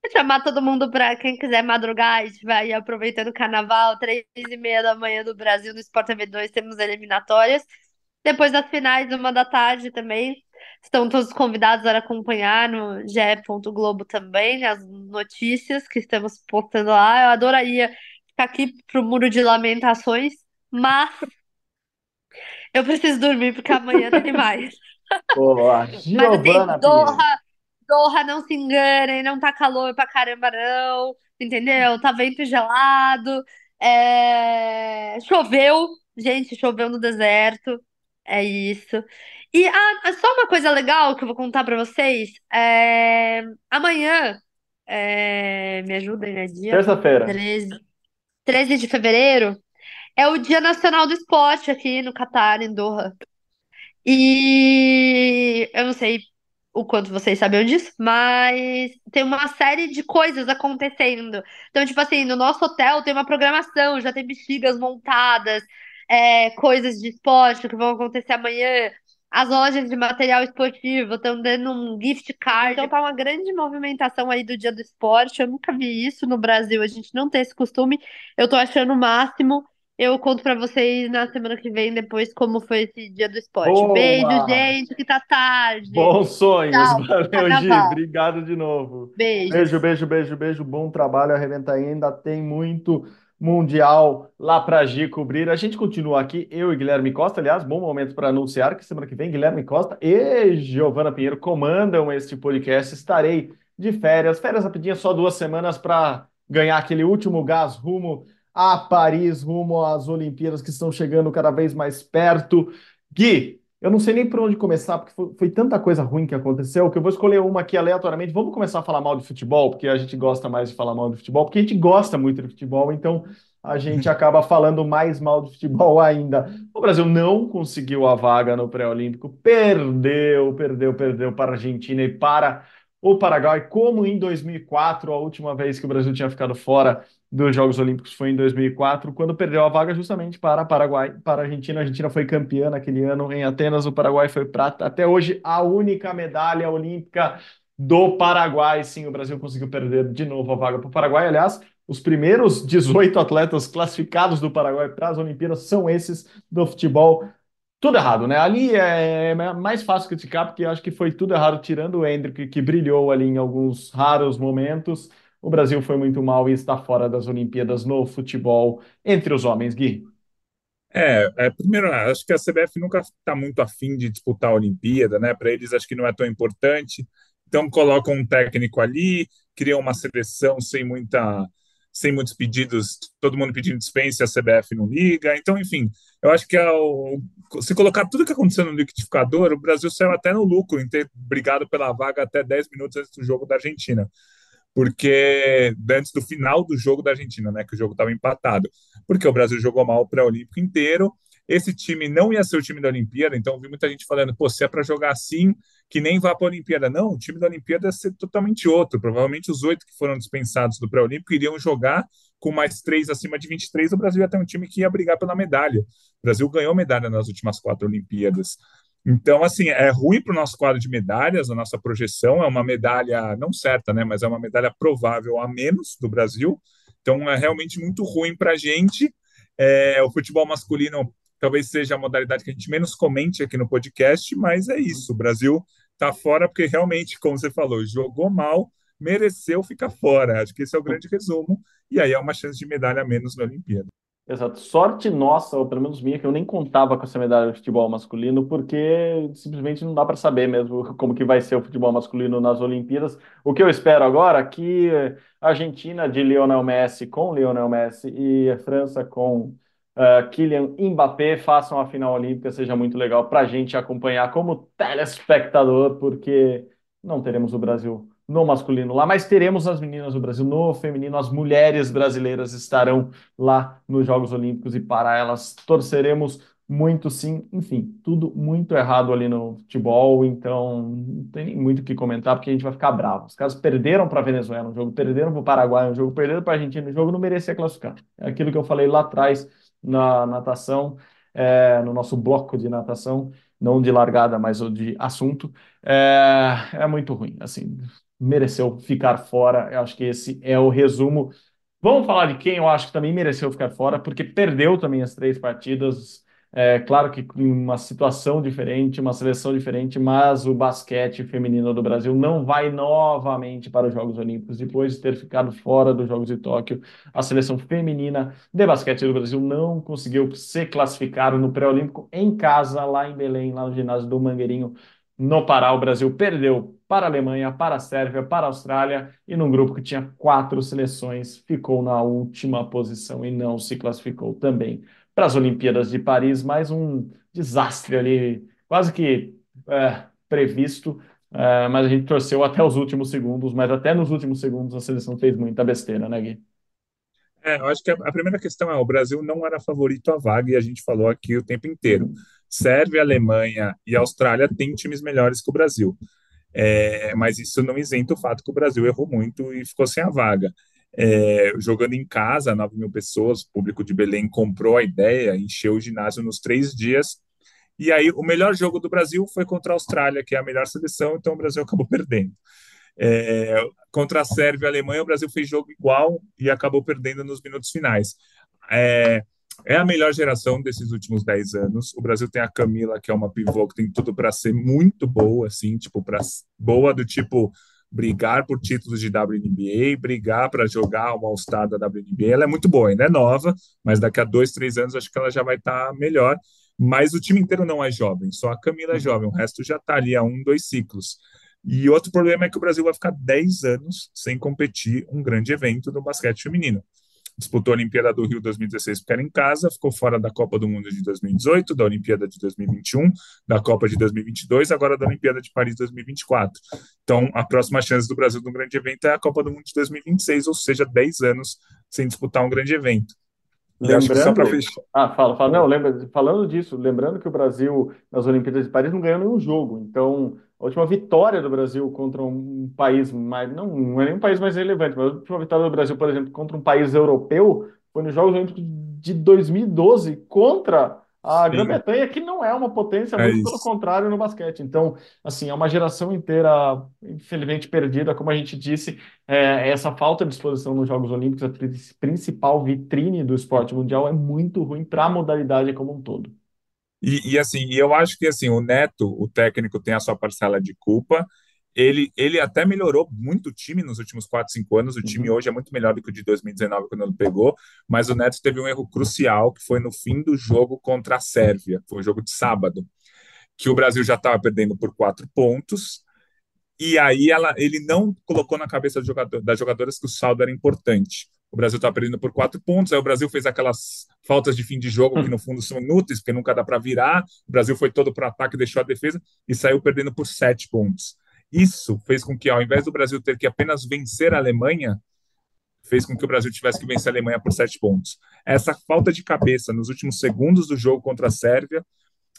*laughs* Chamar todo mundo para quem quiser madrugar e estiver aí aproveitando o carnaval, três e meia da manhã do Brasil, no Sport TV 2, temos eliminatórias. Depois das finais, uma da tarde também. Estão todos convidados a acompanhar no ge. Globo também, as notícias que estamos postando lá. Eu adoraria ficar aqui pro Muro de Lamentações, mas eu preciso dormir porque amanhã tem mais. *laughs* Boa, Mas assim, Giovana. Doha, Doha, não se enganem, não tá calor pra caramba, não. Entendeu? Tá vento gelado. é, Choveu, gente, choveu no deserto. É isso. E ah, só uma coisa legal que eu vou contar pra vocês. É, Amanhã, é, me ajudem, né? Dia Terça-feira. 13, 13 de fevereiro, é o Dia Nacional do Esporte aqui no Catar, em Doha. E eu não sei o quanto vocês sabiam disso, mas tem uma série de coisas acontecendo. Então, tipo assim, no nosso hotel tem uma programação, já tem bexigas montadas, é, coisas de esporte que vão acontecer amanhã. As lojas de material esportivo estão dando um gift card. Então tá uma grande movimentação aí do Dia do Esporte. Eu nunca vi isso no Brasil, a gente não tem esse costume. Eu tô achando o máximo. Eu conto pra vocês na semana que vem, depois, como foi esse Dia do Esporte. Boa! Beijo, gente, que tá tarde. Bons sonhos. Tchau, Valeu, Gi. Obrigado de novo. Beijos. Beijo, beijo, beijo, beijo. Bom trabalho, arrebenta. Ainda tem muito Mundial lá para Gi cobrir. A gente continua aqui, eu e Guilherme Costa. Aliás, bom momento para anunciar que semana que vem Guilherme Costa e Giovana Pinheiro comandam este podcast. Estarei de férias, férias rapidinhas, só duas semanas para ganhar aquele último gás rumo a Paris, rumo às Olimpíadas que estão chegando cada vez mais perto. Gui, eu não sei nem por onde começar, porque foi, foi, tanta coisa ruim que aconteceu que eu vou escolher uma aqui aleatoriamente. Vamos começar a falar mal de futebol, porque a gente gosta mais de falar mal de futebol, porque a gente gosta muito de futebol, então a gente *laughs* acaba falando mais mal de futebol ainda. O Brasil não conseguiu a vaga no pré-olímpico, perdeu, perdeu, perdeu para a Argentina e para o Paraguai, como em 2004, a última vez que o Brasil tinha ficado fora dos Jogos Olímpicos foi em 2004, quando perdeu a vaga justamente para Paraguai, para a Argentina. A Argentina foi campeã naquele ano em Atenas, o Paraguai foi prata. Até hoje, a única medalha olímpica do Paraguai. Sim, o Brasil conseguiu perder de novo a vaga para o Paraguai. Aliás, os primeiros 18 atletas classificados do Paraguai para as Olimpíadas são esses do futebol tudo errado, né? Ali é, é mais fácil criticar, porque acho que foi tudo errado, tirando o Hendrick, que brilhou ali em alguns raros momentos. O Brasil foi muito mal e está fora das Olimpíadas no futebol entre os homens, Gui. É, é, primeiro, acho que a CBF nunca está muito afim de disputar a Olimpíada, né? Para eles, acho que não é tão importante. Então, colocam um técnico ali, criam uma seleção sem muita sem muitos pedidos, todo mundo pedindo dispensa, a CBF não liga. Então, enfim, eu acho que é se colocar tudo que aconteceu no liquidificador, o Brasil saiu até no lucro em ter brigado pela vaga até 10 minutos antes do jogo da Argentina. Porque antes do final do jogo da Argentina, né, que o jogo estava empatado, porque o Brasil jogou mal o pré-olímpico inteiro esse time não ia ser o time da Olimpíada, então vi muita gente falando, pô, se é para jogar assim, que nem vá para a Olimpíada. Não, o time da Olimpíada ia ser totalmente outro. Provavelmente os oito que foram dispensados do pré-olímpico iriam jogar com mais três acima de 23. O Brasil ia ter um time que ia brigar pela medalha. O Brasil ganhou medalha nas últimas quatro Olimpíadas. Então, assim, é ruim para o nosso quadro de medalhas, a nossa projeção é uma medalha não certa, né? Mas é uma medalha provável a menos do Brasil. Então, é realmente muito ruim para a gente. É, o futebol masculino talvez seja a modalidade que a gente menos comente aqui no podcast, mas é isso. O Brasil está fora porque realmente, como você falou, jogou mal, mereceu ficar fora. Acho que esse é o grande resumo. E aí é uma chance de medalha a menos na Olimpíada. Exato. Sorte nossa, ou pelo menos minha, que eu nem contava com essa medalha de futebol masculino, porque simplesmente não dá para saber mesmo *laughs* como que vai ser o futebol masculino nas Olimpíadas. O que eu espero agora é que a Argentina de Lionel Messi com Lionel Messi e a França com uh, Kylian Mbappé façam a final olímpica, seja muito legal para a gente acompanhar como telespectador, porque não teremos o Brasil no masculino lá, mas teremos as meninas do Brasil no feminino, as mulheres brasileiras estarão lá nos Jogos Olímpicos e para elas torceremos muito sim, enfim, tudo muito errado ali no futebol, então não tem muito o que comentar, porque a gente vai ficar bravo. Os caras perderam para a Venezuela um jogo, perderam para o Paraguai um jogo, perderam para a Argentina um jogo, não merecia classificar. É aquilo que eu falei lá atrás na natação, é, no nosso bloco de natação, não de largada, mas de assunto, é, é muito ruim. Assim, mereceu ficar fora. Eu acho que esse é o resumo. Vamos falar de quem eu acho que também mereceu ficar fora, porque perdeu também as três partidas. É claro que em uma situação diferente, uma seleção diferente, mas o basquete feminino do Brasil não vai novamente para os Jogos Olímpicos depois de ter ficado fora dos Jogos de Tóquio. A seleção feminina de basquete do Brasil não conseguiu se classificar no pré-olímpico em casa, lá em Belém, lá no ginásio do Mangueirinho, no Pará. O Brasil perdeu para a Alemanha, para a Sérvia, para a Austrália e num grupo que tinha quatro seleções ficou na última posição e não se classificou também para as Olimpíadas de Paris, mais um desastre ali, quase que é, previsto, é, mas a gente torceu até os últimos segundos, mas até nos últimos segundos a seleção fez muita besteira, né, Gui? É, eu acho que a, primeira questão é: o Brasil não era favorito à vaga e a gente falou aqui o tempo inteiro. Sérvia, Alemanha e Austrália têm times melhores que o Brasil. É, mas isso não isenta o fato que o Brasil errou muito e ficou sem a vaga é, jogando em casa, 9 mil pessoas, o público de Belém comprou a ideia, encheu o ginásio nos três dias. E aí, o melhor jogo do Brasil foi contra a Austrália, que é a melhor seleção, então o Brasil acabou *laughs* perdendo. É, contra a Sérvia e a Alemanha, o Brasil fez jogo igual e acabou perdendo nos minutos finais. É, é a melhor geração desses últimos 10 anos. O Brasil tem a Camila, que é uma pivô que tem tudo para ser muito boa, assim, tipo, pra, boa do tipo brigar por títulos de WNBA, brigar para jogar uma All-Star da WNBA. Ela é muito boa, ainda é nova, mas daqui a dois, três anos acho que ela já vai estar tá melhor. Mas o time inteiro não é jovem, só a Camila é jovem, o resto já está ali a um, dois ciclos. E outro problema é que o Brasil vai ficar 10 anos sem competir um grande evento no basquete feminino disputou a Olimpíada do Rio 2016 porque era em casa, ficou fora da Copa do Mundo de 2018, da Olimpíada de 2021, da Copa de 2022, agora da Olimpíada de Paris 2024. Então, a próxima chance do Brasil de um grande evento é a Copa do Mundo de 2026, ou seja, 10 anos sem disputar um grande evento. Lembrando, fechar... ah, fala, fala, não, lembra, falando disso, lembrando que o Brasil nas Olimpíadas de Paris não ganhou nenhum jogo, então última vitória do Brasil contra um país mais, não, não é nem um país mais relevante, mas a última vitória do Brasil, por exemplo, contra um país europeu foi nos Jogos Olímpicos de 2012 contra a Grã-Bretanha, que não é uma potência, é muito pelo contrário no basquete. Então, assim, é uma geração inteira, infelizmente, perdida, como a gente disse, é, essa falta de exposição nos Jogos Olímpicos, a principal vitrine do esporte mundial, é muito ruim para a modalidade como um todo. E, e, assim, eu acho que assim, o Neto, o técnico, tem a sua parcela de culpa. Ele, ele até melhorou muito o time nos últimos 4, 5 anos. O time uhum. hoje é muito melhor do que o de 2019, quando ele pegou. Mas o Neto teve um erro crucial, que foi no fim do jogo contra a Sérvia. Foi o um jogo de sábado. Que o Brasil já estava perdendo por quatro pontos. E aí ela, ele não colocou na cabeça jogador, das jogadoras que o saldo era importante. O Brasil estava perdendo por quatro pontos, aí o Brasil fez aquelas faltas de fim de jogo que no fundo são inúteis, porque nunca dá para virar. O Brasil foi todo para o ataque, deixou a defesa e saiu perdendo por sete pontos. Isso fez com que, ao invés do Brasil ter que apenas vencer a Alemanha, fez com que o Brasil tivesse que vencer a Alemanha por sete pontos. Essa falta de cabeça nos últimos segundos do jogo contra a Sérvia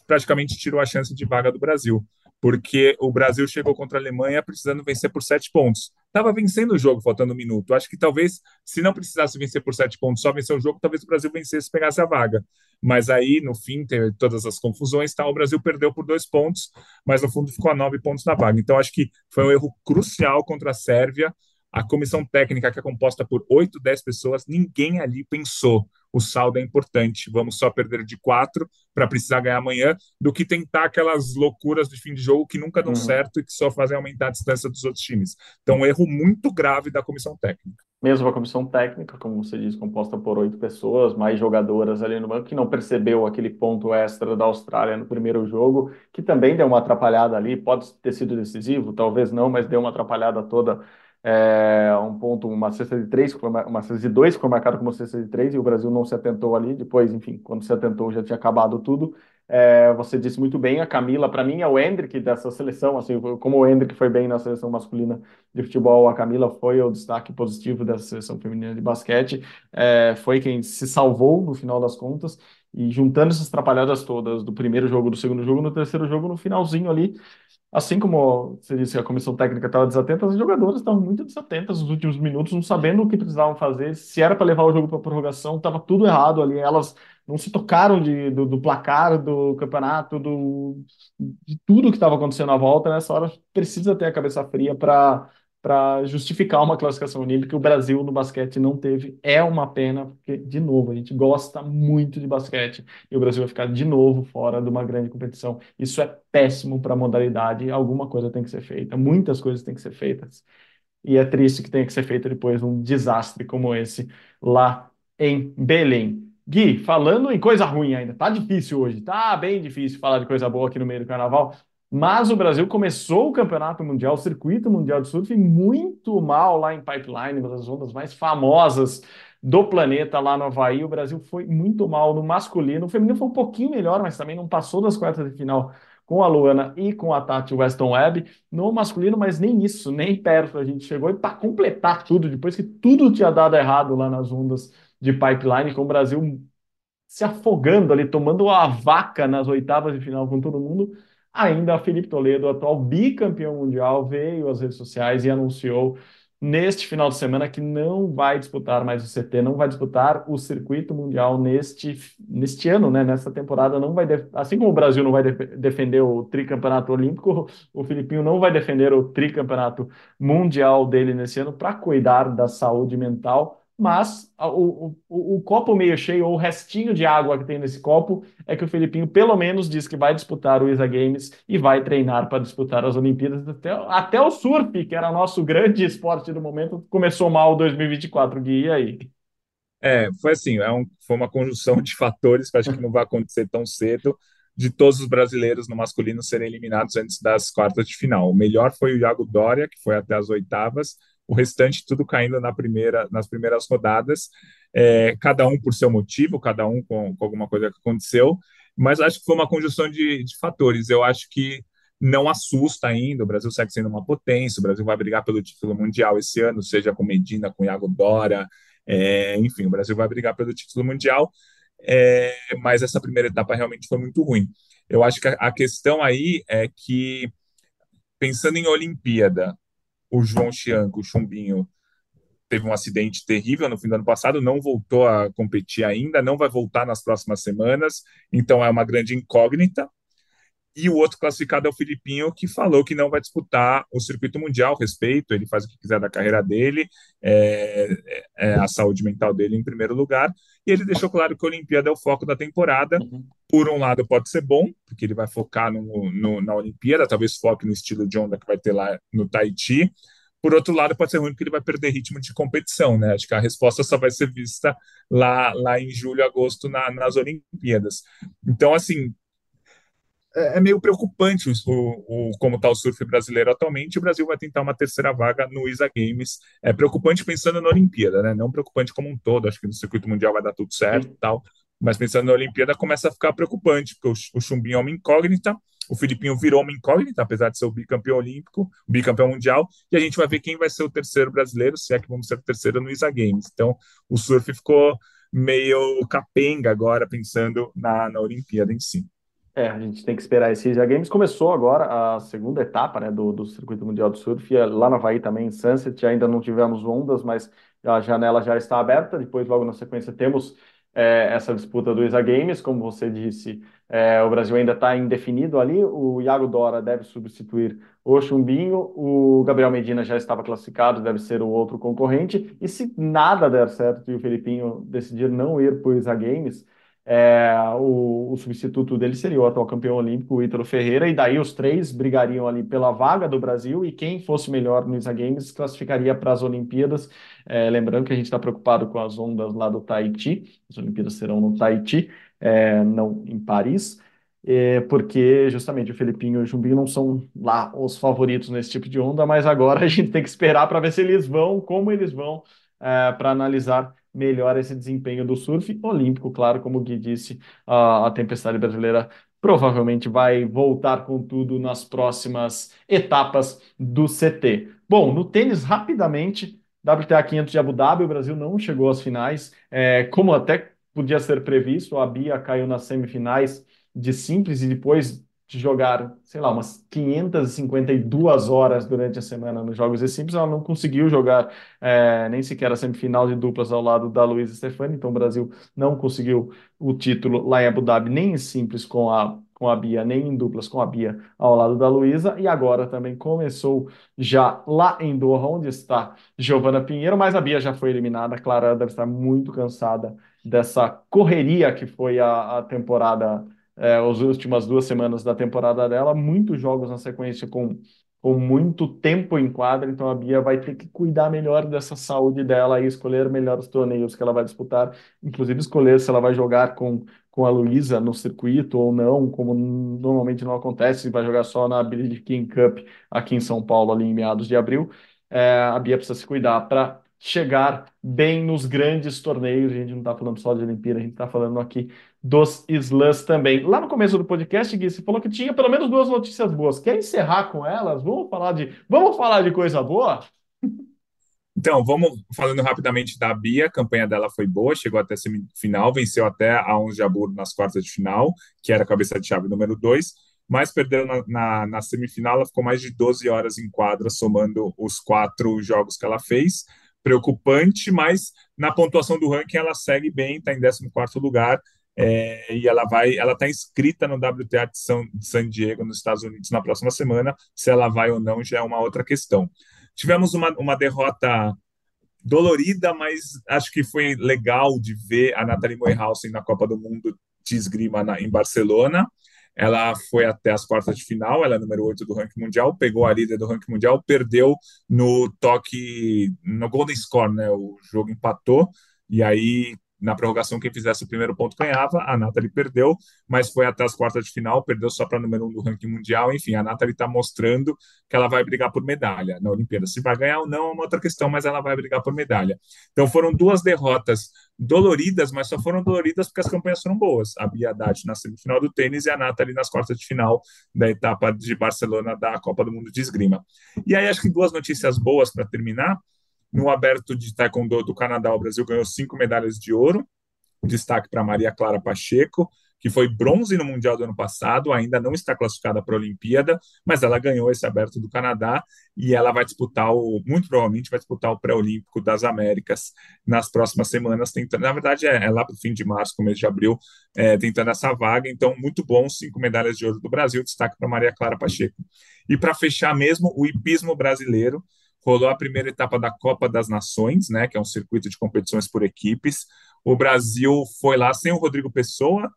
praticamente tirou a chance de vaga do Brasil porque o Brasil chegou contra a Alemanha precisando vencer por sete pontos. Estava vencendo o jogo, faltando um minuto. Acho que talvez, se não precisasse vencer por sete pontos, só vencer o jogo, talvez o Brasil vencesse e pegasse a vaga. Mas aí, no fim, teve todas as confusões, tá? o Brasil perdeu por dois pontos, mas no fundo ficou a nove pontos na vaga. Então, acho que foi um erro crucial contra a Sérvia. A comissão técnica, que é composta por oito, dez pessoas, ninguém ali pensou o saldo é importante. Vamos só perder de quatro para precisar ganhar amanhã, do que tentar aquelas loucuras de fim de jogo que nunca dão uhum. certo e que só fazem aumentar a distância dos outros times. Então, um erro muito grave da comissão técnica. Mesmo a comissão técnica, como você diz, composta por oito pessoas, mais jogadoras ali no banco, que não percebeu aquele ponto extra da Austrália no primeiro jogo, que também deu uma atrapalhada ali, pode ter sido decisivo, talvez não, mas deu uma atrapalhada toda é, um ponto, uma cesta de três, uma cesta de dois que foi marcado como cesta de três e o Brasil não se atentou ali. Depois, enfim, quando se atentou já tinha acabado tudo. É, você disse muito bem, a Camila, para mim, é o Hendrick dessa seleção. Assim, como o Hendrick foi bem na seleção masculina de futebol, a Camila foi o destaque positivo dessa seleção feminina de basquete. É, foi quem se salvou no final das contas. E juntando essas atrapalhadas todas do primeiro jogo, do segundo jogo, no terceiro jogo, no finalzinho ali, Assim como você disse que a comissão técnica estava desatenta, as jogadoras estavam muito desatentas nos últimos minutos, não sabendo o que precisavam fazer. Se era para levar o jogo para prorrogação, estava tudo errado ali. Elas não se tocaram de, do, do placar do campeonato, do, de tudo que estava acontecendo à volta. Nessa hora, precisa ter a cabeça fria para para justificar uma classificação olímpica. O Brasil no basquete não teve. É uma pena, porque, de novo, a gente gosta muito de basquete e o Brasil vai ficar de novo fora de uma grande competição. Isso é péssimo para a modalidade. Alguma coisa tem que ser feita, muitas coisas têm que ser feitas. E é triste que tenha que ser feito depois um desastre como esse lá em Belém. Gui, falando em coisa ruim ainda, tá difícil hoje, tá bem difícil falar de coisa boa aqui no meio do carnaval. Mas o Brasil começou o Campeonato Mundial, o Circuito Mundial de Surf, muito mal lá em Pipeline, uma das ondas mais famosas do planeta lá no Havaí. O Brasil foi muito mal no masculino. O feminino foi um pouquinho melhor, mas também não passou das quartas de final com a Luana e com a Tati Weston Webb. No masculino, mas nem isso, nem perto a gente chegou. E para completar tudo, depois que tudo tinha dado errado lá nas ondas de Pipeline, com o Brasil se afogando ali, tomando a vaca nas oitavas de final com todo mundo Ainda Felipe Toledo, atual bicampeão mundial, veio às redes sociais e anunciou neste final de semana que não vai disputar mais o CT, não vai disputar o circuito mundial neste, neste ano, né? Nessa temporada não vai, assim como o Brasil não vai defender o tricampeonato olímpico, o Filipinho não vai defender o tricampeonato mundial dele nesse ano para cuidar da saúde mental mas o, o, o, copo meio cheio, ou o restinho de água que tem nesse copo, é que o Felipinho pelo menos diz que vai disputar o ISA Games e vai treinar para disputar as Olimpíadas. Até, até o surf, que era nosso grande esporte do momento, começou mal 2024, Gui, e aí? É, foi assim, é um, foi uma conjunção de fatores que acho que não vai acontecer tão cedo, de todos os brasileiros no masculino serem eliminados antes das quartas de final. O melhor foi o Iago Dória, que foi até as oitavas, o restante tudo caindo na primeira, nas primeiras rodadas, é, cada um por seu motivo, cada um com, com, alguma coisa que aconteceu, mas acho que foi uma conjunção de, de fatores. Eu acho que não assusta ainda, o Brasil segue sendo uma potência, o Brasil vai brigar pelo título mundial esse ano, seja com Medina, com Iago Dora, é, enfim, o Brasil vai brigar pelo título mundial, é, mas essa primeira etapa realmente foi muito ruim. Eu acho que a, a questão aí é que pensando em Olimpíada, o João Chianco, o Chumbinho, teve um acidente terrível no fim do ano passado, não voltou a competir ainda, não vai voltar nas próximas semanas, então é uma grande incógnita. E o outro classificado é o Filipinho, que falou que não vai disputar o circuito mundial. Respeito, ele faz o que quiser da carreira dele, é, é, é a saúde mental dele em primeiro lugar. E ele deixou claro que a Olimpíada é o foco da temporada. Por um lado, pode ser bom, porque ele vai focar no, no, na Olimpíada, talvez foque no estilo de onda que vai ter lá no Tahiti. Por outro lado, pode ser ruim porque ele vai perder ritmo de competição, né? Acho que a resposta só vai ser vista lá, lá em julho, agosto, na, nas Olimpíadas. Então, assim, é, é meio preocupante o, o, como está o surf brasileiro atualmente. O Brasil vai tentar uma terceira vaga no ISA Games. É preocupante pensando na Olimpíada, né? Não preocupante como um todo. Acho que no circuito mundial vai dar tudo certo e tal. Mas pensando na Olimpíada, começa a ficar preocupante, porque o, Chumbinho é uma incógnita. O Filipinho virou uma incógnita, apesar de ser o bicampeão olímpico, o bicampeão mundial, e a gente vai ver quem vai ser o terceiro brasileiro, se é que vamos ser o terceiro no ISA Games. Então, o surf ficou meio capenga agora, pensando na, na Olimpíada em si. É, a gente tem que esperar esse Asia Games. Começou agora a segunda etapa né, do, do Circuito Mundial do Surf, lá na Havaí também, em Sunset. Ainda não tivemos ondas, mas a janela já está aberta. Depois, logo na sequência, temos é, essa disputa do ISA Games. Como você disse, é, o Brasil ainda está indefinido ali. O Iago Dora deve substituir o Chumbinho. O Gabriel Medina já estava classificado, deve ser o outro concorrente. E se nada der certo e o Felipinho decidir não ir para o ISA Games é, o, o, substituto dele seria o atual campeão olímpico, o Ítalo Ferreira, e daí os três brigariam ali pela vaga do Brasil, e quem fosse melhor no ISA Games classificaria para as Olimpíadas. É, lembrando que a gente está preocupado com as ondas lá do Tahiti, as Olimpíadas serão no Tahiti, é, não em Paris. É, porque justamente o Felipinho e o Jumbinho não são lá os favoritos nesse tipo de onda, mas agora *laughs* a gente tem que esperar para ver se eles vão, como eles vão, é, para analisar melhor esse desempenho do surf olímpico. Claro, como o Gui disse, a, a tempestade brasileira provavelmente vai voltar com tudo nas próximas etapas do CT. Bom, no tênis, rapidamente, WTA 500 de Abu Dhabi, o Brasil não chegou às finais, é, como até podia ser previsto, a Bia caiu nas semifinais de simples e depois de jogar, sei lá, umas 552 horas durante a semana nos Jogos e Simples, ela não conseguiu jogar é, nem sequer a semifinal de duplas ao lado da Luísa Stefani, então o Brasil não conseguiu o título lá em Abu Dhabi, nem em simples com a, com a Bia, nem em duplas com a Bia ao lado da Luísa, e agora também começou já lá em Doha, onde está Giovana Pinheiro, mas a Bia já foi eliminada, Clara deve estar muito cansada dessa correria que foi a, a temporada é, as últimas duas semanas da temporada dela, muitos jogos na sequência com, com muito tempo em quadra, então a Bia vai ter que cuidar melhor dessa saúde dela e escolher melhor os torneios que ela vai disputar, inclusive escolher se ela vai jogar com, com a Luísa no circuito ou não, como normalmente não acontece, vai jogar só na Billie King Cup aqui em São Paulo, ali em meados de abril. É, a Bia precisa se cuidar para chegar bem nos grandes torneios. A gente não está falando só de Olimpíada, a gente está falando aqui dos slams também. Lá no começo do podcast, Gui, você falou que tinha pelo menos duas notícias boas. Quer encerrar com elas? Vamos falar de, vamos falar de coisa boa? Então, vamos falando rapidamente da Bia, a campanha dela foi boa, chegou até semifinal, venceu até a 11 de nas quartas de final, que era a cabeça de chave número 2, mas perdeu na, na, na, semifinal, ela ficou mais de 12 horas em quadra, somando os quatro jogos que ela fez preocupante, mas na pontuação do ranking ela segue bem, está em 14 lugar, é, e ela vai, ela está inscrita no WTA de, São, de San Diego, nos Estados Unidos, na próxima semana. Se ela vai ou não já é uma outra questão. Tivemos uma, uma derrota dolorida, mas acho que foi legal de ver a Nathalie Moyhausen na Copa do Mundo de esgrima na, em Barcelona. Ela foi até as quartas de final, ela é número 8 do ranking mundial, pegou a líder do ranking mundial, perdeu no toque, no Golden Score, né? O jogo empatou, e aí na prorrogação, quem fizesse o primeiro ponto ganhava. A Nathalie perdeu, mas foi até as quartas de final, perdeu só para número um do ranking mundial. Enfim, a Nathalie está mostrando que ela vai brigar por medalha na Olimpíada. Se vai ganhar ou não é uma outra questão, mas ela vai brigar por medalha. Então foram duas derrotas doloridas, mas só foram doloridas porque as campanhas foram boas. A Bia Haddad na semifinal do tênis e a Nathalie nas quartas de final da etapa de Barcelona da Copa do Mundo de Esgrima. E aí acho que duas notícias boas para terminar. No aberto de taekwondo do Canadá, o Brasil ganhou cinco medalhas de ouro. Destaque para Maria Clara Pacheco, que foi bronze no Mundial do ano passado, ainda não está classificada para a Olimpíada, mas ela ganhou esse aberto do Canadá e ela vai disputar o, muito provavelmente vai disputar o pré-olímpico das Américas nas próximas semanas, tentando, na verdade é, é lá para o fim de março, começo de abril, é, tentando essa vaga, então muito bom, cinco medalhas de ouro do Brasil, destaque para Maria Clara Pacheco. E para fechar mesmo, o hipismo brasileiro, rolou a primeira etapa da Copa das Nações, né, que é um circuito de competições por equipes. O Brasil foi lá sem o Rodrigo Pessoa,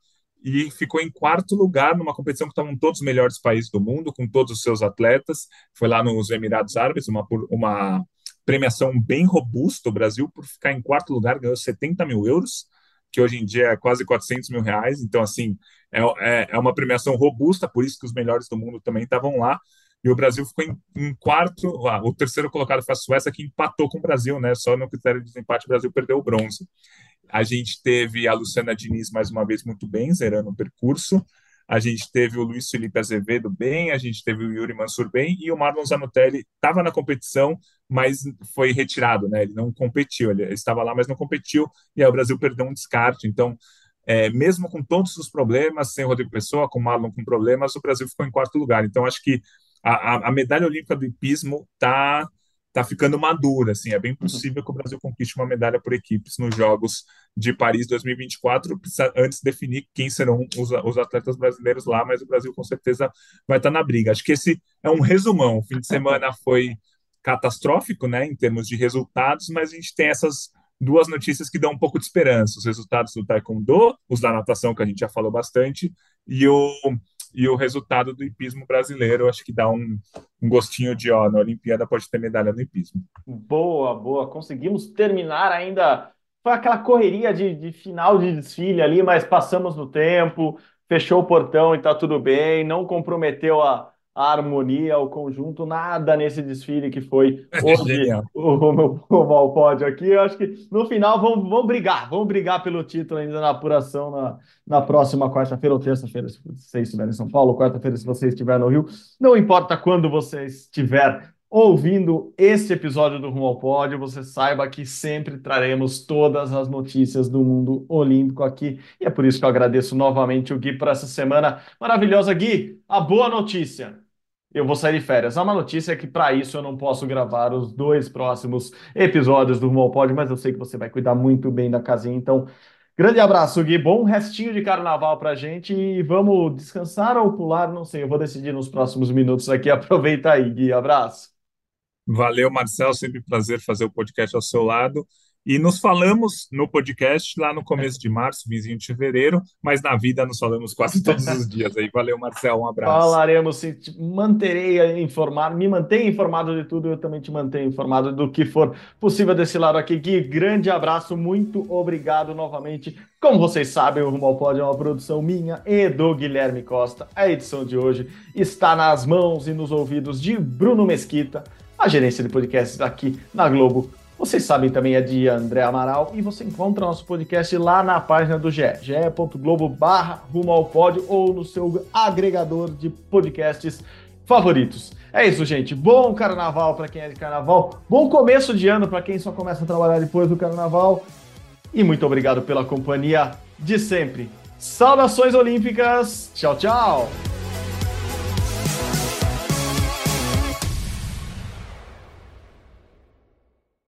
e ficou em quarto lugar numa competição que estavam todos os melhores países do mundo, com todos os seus atletas. Foi lá nos Emirados Árabes, uma, uma premiação bem robusta. O Brasil, por ficar em quarto lugar, ganhou 70 mil euros, que hoje em dia é quase 400 mil reais. Então, assim, é, é, é uma premiação robusta, por isso que os melhores do mundo também estavam lá. E o Brasil ficou em, em quarto. Ah, o terceiro colocado foi a Suécia, que empatou com o Brasil, né? Só no critério de desempate, o Brasil perdeu o bronze. A gente teve a Luciana Diniz mais uma vez muito bem, zerando o percurso. A gente teve o Luiz Felipe Azevedo bem, a gente teve o Yuri Mansur bem e o Marlon Zanotelli estava na competição, mas foi retirado, né? Ele não competiu, ele estava lá, mas não competiu e aí o Brasil perdeu um descarte. Então, é, mesmo com todos os problemas, sem o Rodrigo Pessoa, com o Marlon com problemas, o Brasil ficou em quarto lugar. Então, acho que a, a medalha olímpica do hipismo está está ficando madura, assim, é bem possível que o Brasil conquiste uma medalha por equipes nos Jogos de Paris 2024, precisa antes definir quem serão os, os atletas brasileiros lá, mas o Brasil com certeza vai estar na briga. Acho que esse é um resumão. O fim de semana *laughs* foi catastrófico, né, em termos de resultados, mas a gente tem essas duas notícias que dão um pouco de esperança: os resultados do Taekwondo, os da natação, que a gente já falou bastante, e o e o resultado do hipismo brasileiro, acho que dá um, um gostinho de, ó, na Olimpíada pode ter medalha no hipismo. Boa, boa. Conseguimos terminar ainda. Foi aquela correria de, de final de desfile ali, mas passamos no tempo, fechou o portão e tá tudo bem, não comprometeu a, a harmonia, o conjunto, nada nesse desfile que foi *laughs* hoje o meu pódio aqui. Eu acho que no final vamos, vamos brigar, vamos brigar pelo título ainda na apuração na, na próxima quarta-feira ou terça-feira, se você estiver em São Paulo, quarta-feira, se você estiver no Rio. Não importa quando você estiver ouvindo este episódio do Rumo ao Pódio, você saiba que sempre traremos todas as notícias do mundo olímpico aqui. E é por isso que eu agradeço novamente o Gui por essa semana maravilhosa. Gui, a boa notícia. Eu vou sair de férias. A uma notícia é que para isso eu não posso gravar os dois próximos episódios do Rumo ao mas eu sei que você vai cuidar muito bem da casinha, então Grande abraço, Gui. Bom restinho de carnaval pra gente e vamos descansar ou pular, não sei. Eu vou decidir nos próximos minutos aqui. *laughs* Aproveita aí, Gui. Abraço. Valeu, Marcel. Sempre prazer fazer o podcast ao seu lado. E nos falamos no podcast lá no começo de março, vizinho de fevereiro, mas na vida nos falamos quase *laughs* todos os dias aí. Valeu, Marcel, um abraço. Falaremos sim, manterei informado, me mantenha informado de tudo, eu também te mantenho informado do que for possível desse lado aqui. Gui, grande abraço, muito obrigado novamente. Como vocês sabem, o Rumo ao Pod é uma produção minha e do Guilherme Costa. A edição de hoje está nas mãos e nos ouvidos de Bruno Mesquita, a gerência de podcasts aqui na Globo vocês sabem também é de André Amaral e você encontra nosso podcast lá na página do GE, ge.globo barra rumo ao pódio ou no seu agregador de podcasts favoritos. É isso, gente. Bom carnaval para quem é de carnaval. Bom começo de ano para quem só começa a trabalhar depois do carnaval. E muito obrigado pela companhia de sempre. Saudações olímpicas. Tchau, tchau.